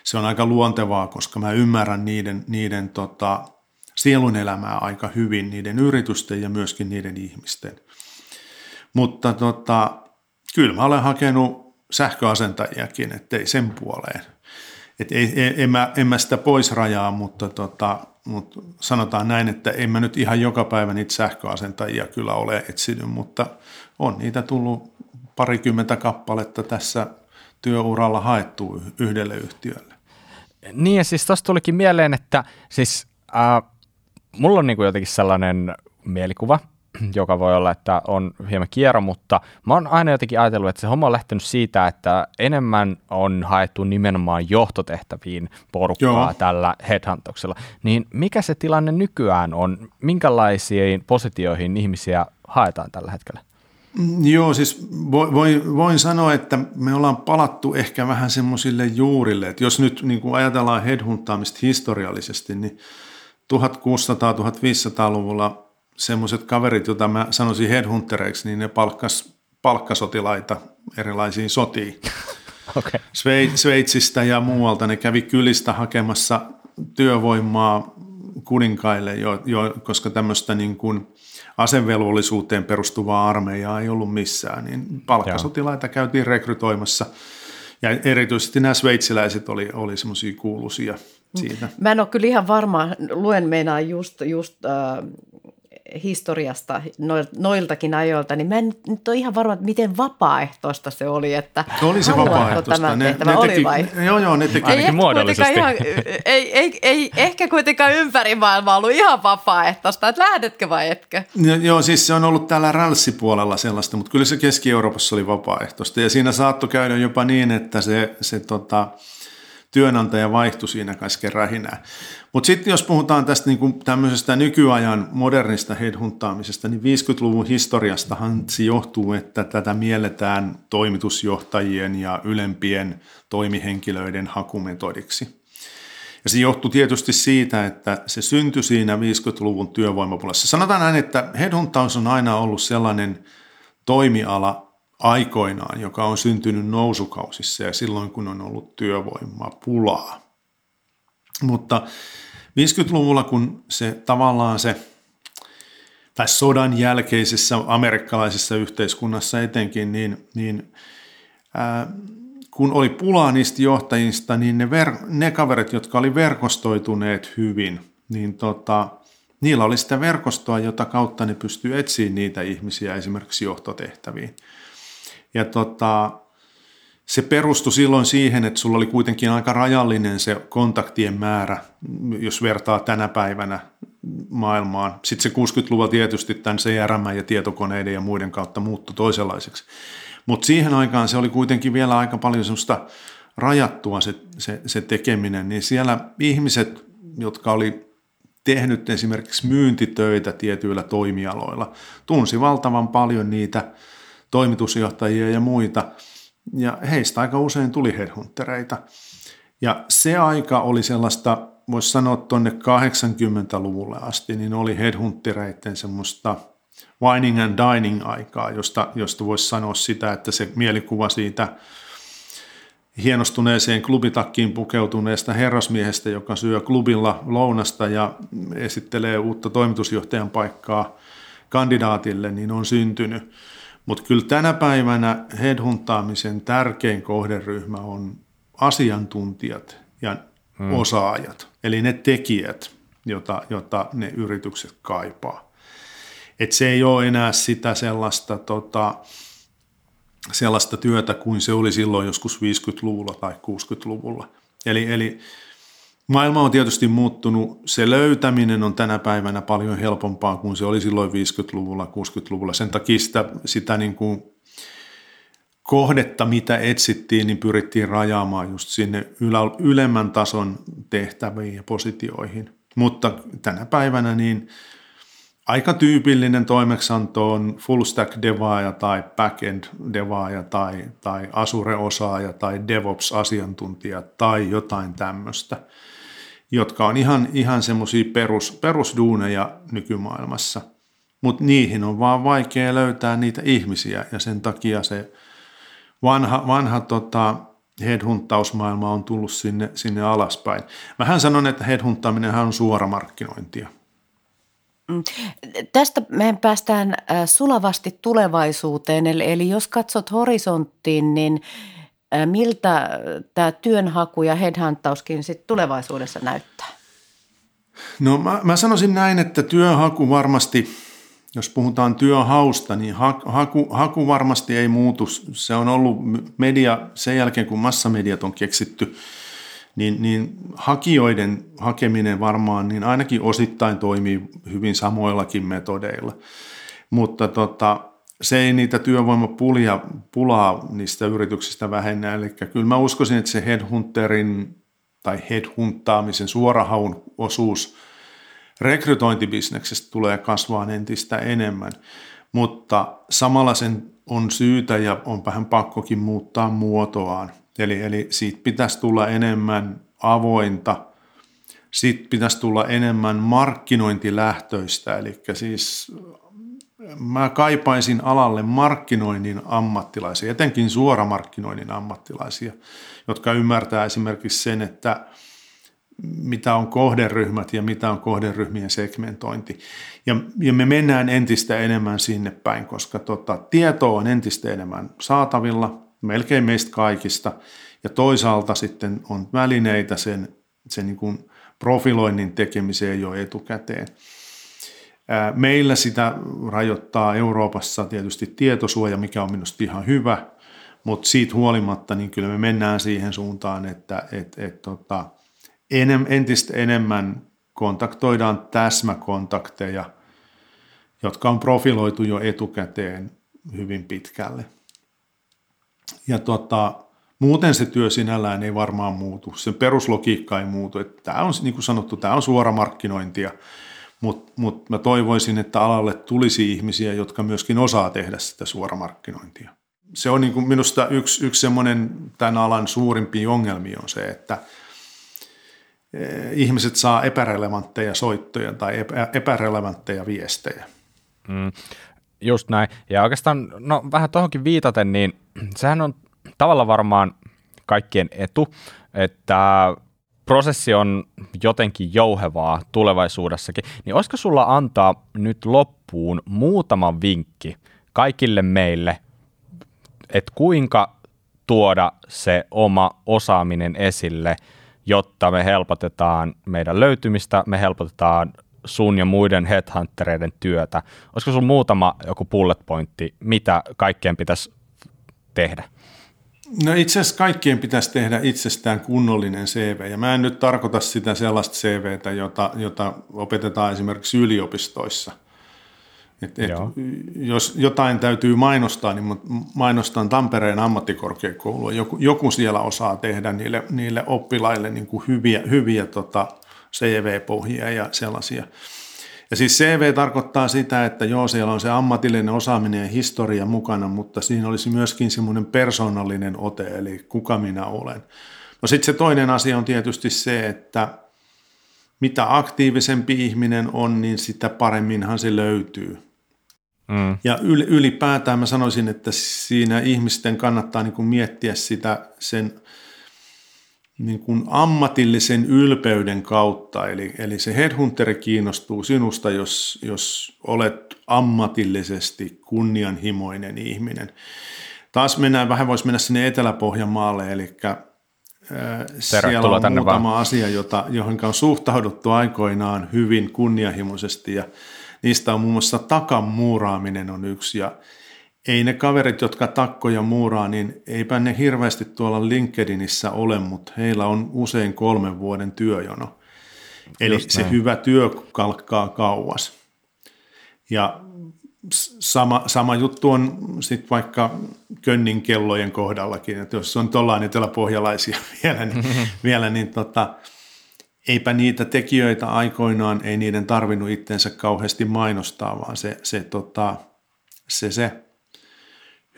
se on aika luontevaa, koska mä ymmärrän niiden, niiden tota, sielun elämää aika hyvin, niiden yritysten ja myöskin niiden ihmisten. Mutta tota, kyllä mä olen hakenut sähköasentajiakin, ettei sen puoleen. Et ei, en, mä, en mä sitä pois rajaa, mutta tota, mutta sanotaan näin, että en mä nyt ihan joka päivä niitä sähköasentajia kyllä ole etsinyt, mutta on niitä tullut parikymmentä kappaletta tässä työuralla haettu yhdelle yhtiölle. Niin ja siis tuosta tulikin mieleen, että siis äh, mulla on niin kuin jotenkin sellainen mielikuva, joka voi olla, että on hieman kierro, mutta mä oon aina jotenkin ajatellut, että se homma on lähtenyt siitä, että enemmän on haettu nimenomaan johtotehtäviin porukkaa Joo. tällä headhuntauksella. Niin mikä se tilanne nykyään on? Minkälaisiin positioihin ihmisiä haetaan tällä hetkellä? Mm, joo, siis voin, voin sanoa, että me ollaan palattu ehkä vähän semmoisille juurille, että jos nyt niin kuin ajatellaan headhuntaamista historiallisesti, niin 1600-1500-luvulla semmoiset kaverit, joita mä sanoisin headhuntereiksi, niin ne palkkas palkkasotilaita erilaisiin sotiin. Okay. Sveitsistä ja muualta ne kävi kylistä hakemassa työvoimaa kuninkaille, jo, jo, koska tämmöistä niin kuin asevelvollisuuteen perustuvaa armeijaa ei ollut missään, niin palkkasotilaita käytiin rekrytoimassa. Ja erityisesti nämä sveitsiläiset oli, oli semmoisia kuuluisia siitä. Mä en ole kyllä ihan varma, luen meinaan just, just äh, historiasta noiltakin ajoilta, niin mä en nyt ole ihan varma, että miten vapaaehtoista se oli, että oli se vapaaehtoista. Ne, ne oli teki, vai? Joo, joo, ne teki. Ei, muodollisesti. Ihan, ei, ei, ei, ehkä kuitenkaan ympäri maailmaa ollut ihan vapaaehtoista, että lähdetkö vai etkö? Ja, joo, siis se on ollut täällä rälssipuolella sellaista, mutta kyllä se Keski-Euroopassa oli vapaaehtoista ja siinä saattoi käydä jopa niin, että se, se tota, työnantaja vaihtui siinä kesken rähinää. Mutta sitten jos puhutaan tästä niinku tämmöisestä nykyajan modernista headhuntaamisesta, niin 50-luvun historiastahan se johtuu, että tätä mielletään toimitusjohtajien ja ylempien toimihenkilöiden hakumetodiksi. Ja se johtuu tietysti siitä, että se syntyi siinä 50-luvun työvoimapulassa. Sanotaan näin, että headhuntaus on aina ollut sellainen toimiala, aikoinaan, joka on syntynyt nousukausissa ja silloin, kun on ollut työvoimaa pulaa. Mutta 50-luvulla, kun se tavallaan se, tai sodan jälkeisessä amerikkalaisessa yhteiskunnassa etenkin, niin, niin ää, kun oli pulaa niistä johtajista, niin ne, ver, ne kaverit, jotka oli verkostoituneet hyvin, niin tota, niillä oli sitä verkostoa, jota kautta ne pystyy etsimään niitä ihmisiä esimerkiksi johtotehtäviin. Ja tota, se perustui silloin siihen, että sulla oli kuitenkin aika rajallinen se kontaktien määrä, jos vertaa tänä päivänä maailmaan. Sitten se 60-luvulla tietysti tämän CRM ja tietokoneiden ja muiden kautta muuttui toisenlaiseksi. Mutta siihen aikaan se oli kuitenkin vielä aika paljon semmoista rajattua se, se, se tekeminen, niin siellä ihmiset, jotka oli tehnyt esimerkiksi myyntitöitä tietyillä toimialoilla, tunsi valtavan paljon niitä – toimitusjohtajia ja muita, ja heistä aika usein tuli headhuntereita. Ja se aika oli sellaista, voisi sanoa tuonne 80-luvulle asti, niin oli headhuntereiden semmoista wining and dining aikaa, josta, josta voisi sanoa sitä, että se mielikuva siitä hienostuneeseen klubitakkiin pukeutuneesta herrasmiehestä, joka syö klubilla lounasta ja esittelee uutta toimitusjohtajan paikkaa kandidaatille, niin on syntynyt. Mutta kyllä tänä päivänä headhuntaamisen tärkein kohderyhmä on asiantuntijat ja hmm. osaajat, eli ne tekijät, jota, jota ne yritykset kaipaa. Et se ei ole enää sitä sellaista, tota, sellaista työtä kuin se oli silloin joskus 50-luvulla tai 60-luvulla. Eli, eli Maailma on tietysti muuttunut. Se löytäminen on tänä päivänä paljon helpompaa kuin se oli silloin 50-luvulla, 60-luvulla. Sen takia sitä, sitä niin kuin kohdetta, mitä etsittiin, niin pyrittiin rajaamaan just sinne ylä, ylemmän tason tehtäviin ja positioihin. Mutta tänä päivänä niin aika tyypillinen toimeksianto on full stack devaaja tai backend devaaja tai, tai Azure-osaaja tai DevOps-asiantuntija tai jotain tämmöistä – jotka on ihan, ihan semmoisia perus, perusduuneja nykymaailmassa. Mutta niihin on vaan vaikea löytää niitä ihmisiä ja sen takia se vanha, vanha tota, headhuntausmaailma on tullut sinne, sinne alaspäin. Mähän sanon, että headhuntaaminen on suoramarkkinointia. Mm. Tästä me päästään äh, sulavasti tulevaisuuteen, eli, eli jos katsot horisonttiin, niin – Miltä tämä työnhaku ja headhuntauskin sit tulevaisuudessa näyttää? No mä, mä sanoisin näin, että työhaku varmasti, jos puhutaan työhausta, niin haku, haku varmasti ei muutu. Se on ollut media sen jälkeen, kun massamediat on keksitty, niin, niin hakijoiden hakeminen varmaan niin ainakin osittain toimii hyvin samoillakin metodeilla. Mutta tota, se ei niitä työvoimapulia pulaa niistä yrityksistä vähennä. Eli kyllä mä uskoisin, että se headhunterin tai headhuntaamisen suorahaun osuus rekrytointibisneksestä tulee kasvaa entistä enemmän, mutta samalla sen on syytä ja on vähän pakkokin muuttaa muotoaan. Eli, eli siitä pitäisi tulla enemmän avointa, siitä pitäisi tulla enemmän markkinointilähtöistä, eli siis mä kaipaisin alalle markkinoinnin ammattilaisia, etenkin suoramarkkinoinnin ammattilaisia, jotka ymmärtää esimerkiksi sen, että mitä on kohderyhmät ja mitä on kohderyhmien segmentointi. Ja, ja me mennään entistä enemmän sinne päin, koska tota, tietoa on entistä enemmän saatavilla, melkein meistä kaikista, ja toisaalta sitten on välineitä sen, sen niin kuin profiloinnin tekemiseen jo etukäteen. Meillä sitä rajoittaa Euroopassa tietysti tietosuoja, mikä on minusta ihan hyvä, mutta siitä huolimatta niin kyllä me mennään siihen suuntaan, että et, et, tota, enem, entistä enemmän kontaktoidaan täsmäkontakteja, jotka on profiloitu jo etukäteen hyvin pitkälle. Ja tota, muuten se työ sinällään ei varmaan muutu, sen peruslogiikka ei muutu. Että tämä on, niin kuin sanottu, tämä on suora markkinointia, mutta mut mä toivoisin, että alalle tulisi ihmisiä, jotka myöskin osaa tehdä sitä suoramarkkinointia. Se on niin kuin minusta yksi, yksi semmoinen tämän alan suurimpia ongelmia on se, että eh, ihmiset saa epärelevantteja soittoja tai epärelevantteja viestejä. Mm, just näin. Ja oikeastaan, no vähän tuohonkin viitaten, niin sehän on tavallaan varmaan kaikkien etu, että prosessi on jotenkin jouhevaa tulevaisuudessakin, niin olisiko sulla antaa nyt loppuun muutama vinkki kaikille meille, että kuinka tuoda se oma osaaminen esille, jotta me helpotetaan meidän löytymistä, me helpotetaan sun ja muiden headhuntereiden työtä. Olisiko sulla muutama joku bullet pointti, mitä kaikkeen pitäisi tehdä? No itse asiassa kaikkien pitäisi tehdä itsestään kunnollinen CV, ja mä en nyt tarkoita sitä sellaista CVtä, jota, jota opetetaan esimerkiksi yliopistoissa. Et, et, jos jotain täytyy mainostaa, niin mainostan Tampereen ammattikorkeakoulua. Joku, joku siellä osaa tehdä niille, niille oppilaille niin kuin hyviä, hyviä tota CV-pohjia ja sellaisia. Ja siis CV tarkoittaa sitä, että joo, siellä on se ammatillinen osaaminen ja historia mukana, mutta siinä olisi myöskin semmoinen persoonallinen ote, eli kuka minä olen. No sitten se toinen asia on tietysti se, että mitä aktiivisempi ihminen on, niin sitä paremminhan se löytyy. Mm. Ja ylipäätään mä sanoisin, että siinä ihmisten kannattaa niin kuin miettiä sitä sen niin kuin ammatillisen ylpeyden kautta. Eli, eli se headhunteri kiinnostuu sinusta, jos, jos olet ammatillisesti kunnianhimoinen ihminen. Taas mennään, vähän voisi mennä sinne Etelä-Pohjanmaalle, eli siellä on tänne muutama vaan. asia, jota, johon on suhtauduttu aikoinaan hyvin kunnianhimoisesti ja niistä on muun muassa takan muuraaminen on yksi ja ei ne kaverit, jotka takkoja muuraa, niin eipä ne hirveästi tuolla LinkedInissä ole, mutta heillä on usein kolmen vuoden työjono. Eli Just se näin. hyvä työ kalkkaa kauas. Ja sama, sama juttu on sitten vaikka könnin kellojen kohdallakin, että jos on tuollain eteläpohjalaisia vielä, niin, vielä, niin tota, eipä niitä tekijöitä aikoinaan, ei niiden tarvinnut itsensä kauheasti mainostaa, vaan se, se, tota, se, se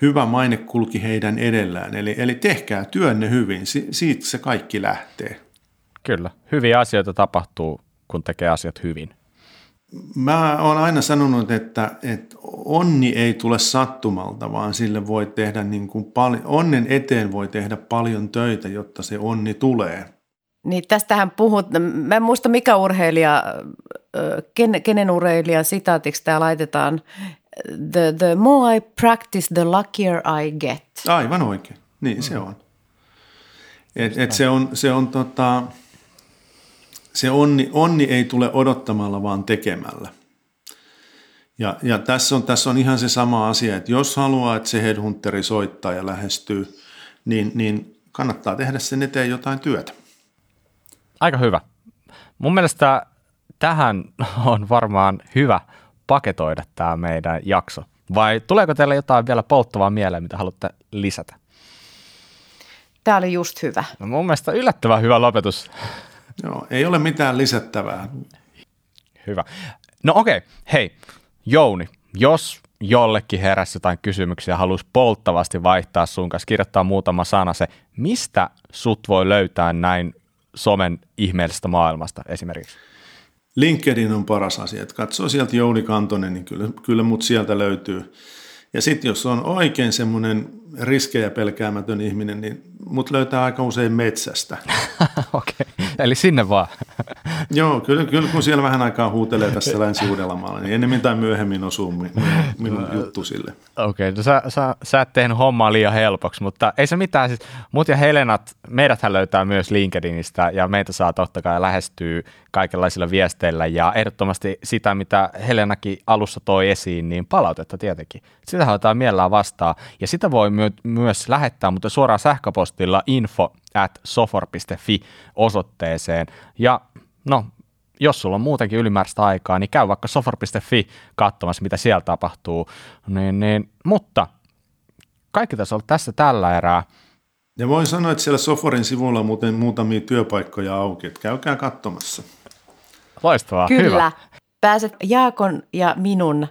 hyvä maine kulki heidän edellään. Eli, eli tehkää työnne hyvin, si- siitä se kaikki lähtee. Kyllä, hyviä asioita tapahtuu, kun tekee asiat hyvin. Mä oon aina sanonut, että, että onni ei tule sattumalta, vaan sille voi tehdä niin kuin paljon, onnen eteen voi tehdä paljon töitä, jotta se onni tulee. Niin tästähän puhut, mä en muista mikä urheilija, ken, kenen urheilija sitaatiksi tämä laitetaan, the, the more I practice, the luckier I get. Aivan oikein, niin mm. se on. Et, et se on, se on tota, se onni, onni ei tule odottamalla, vaan tekemällä. Ja, ja tässä, on, tässä on ihan se sama asia, että jos haluaa, että se headhunteri soittaa ja lähestyy, niin, niin kannattaa tehdä sen eteen jotain työtä. Aika hyvä. Mun mielestä tähän on varmaan hyvä paketoida tämä meidän jakso. Vai tuleeko teille jotain vielä polttavaa mieleen, mitä haluatte lisätä? Tämä oli just hyvä. No mun mielestä yllättävän hyvä lopetus. Joo, ei ole mitään lisättävää. Hyvä. No okei, okay. hei, Jouni, jos jollekin heräsi jotain kysymyksiä ja haluaisi polttavasti vaihtaa sun kanssa, kirjoittaa muutama sana se, mistä sut voi löytää näin somen ihmeellisestä maailmasta esimerkiksi? LinkedIn on paras asia, että katsoo sieltä Jouni Kantonen, niin kyllä, kyllä mut sieltä löytyy. Ja sitten jos on oikein semmoinen riskejä pelkäämätön ihminen, niin mut löytää aika usein metsästä. Okei, okay. eli sinne vaan. Joo, kyllä, kyllä kun siellä vähän aikaa huutelee tässä Länsi-Uudellamaalla, niin ennemmin tai myöhemmin osuu minun, juttu sille. Okei, okay, no sä, sä, sä et tehnyt hommaa liian helpoksi, mutta ei se mitään. Siis, mut ja Helenat, meidäthän löytää myös LinkedInistä ja meitä saa totta kai lähestyä kaikenlaisilla viesteillä ja ehdottomasti sitä, mitä Helenakin alussa toi esiin, niin palautetta tietenkin. Sitä halutaan mielellään vastaan ja sitä voi my- myös lähettää, mutta suoraan sähköpostilla info at sofor.fi osoitteeseen. Ja no, jos sulla on muutenkin ylimääräistä aikaa, niin käy vaikka sofor.fi katsomassa, mitä siellä tapahtuu. Niin, niin, mutta kaikki tässä on tässä tällä erää. Ja voin sanoa, että siellä Soforin sivulla on muuten muutamia työpaikkoja auki, että käykää katsomassa. Loistavaa, Kyllä. hyvä. Pääset Jaakon ja minun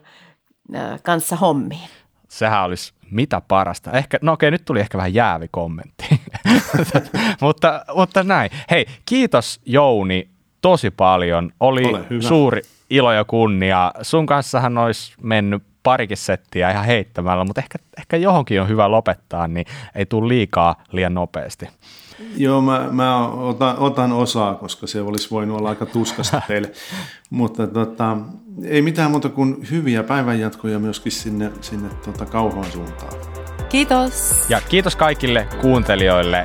kanssa hommiin. Sehän olisi mitä parasta. Ehkä, no okei, nyt tuli ehkä vähän jäävi kommentti. mutta, mutta näin. Hei, kiitos Jouni tosi paljon. Oli suuri ilo ja kunnia. Sun kanssahan olisi mennyt parikin settiä ihan heittämällä, mutta ehkä, ehkä johonkin on hyvä lopettaa, niin ei tule liikaa liian nopeasti. Joo, mä, mä otan, otan osaa, koska se olisi voinut olla aika tuskasta teille. Mutta tota, ei mitään muuta kuin hyviä päivänjatkoja myöskin sinne, sinne tota kauhoon suuntaan. Kiitos. Ja kiitos kaikille kuuntelijoille.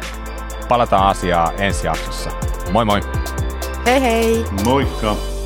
Palataan asiaa ensi jaksossa. Moi moi! Hei hei! Moikka!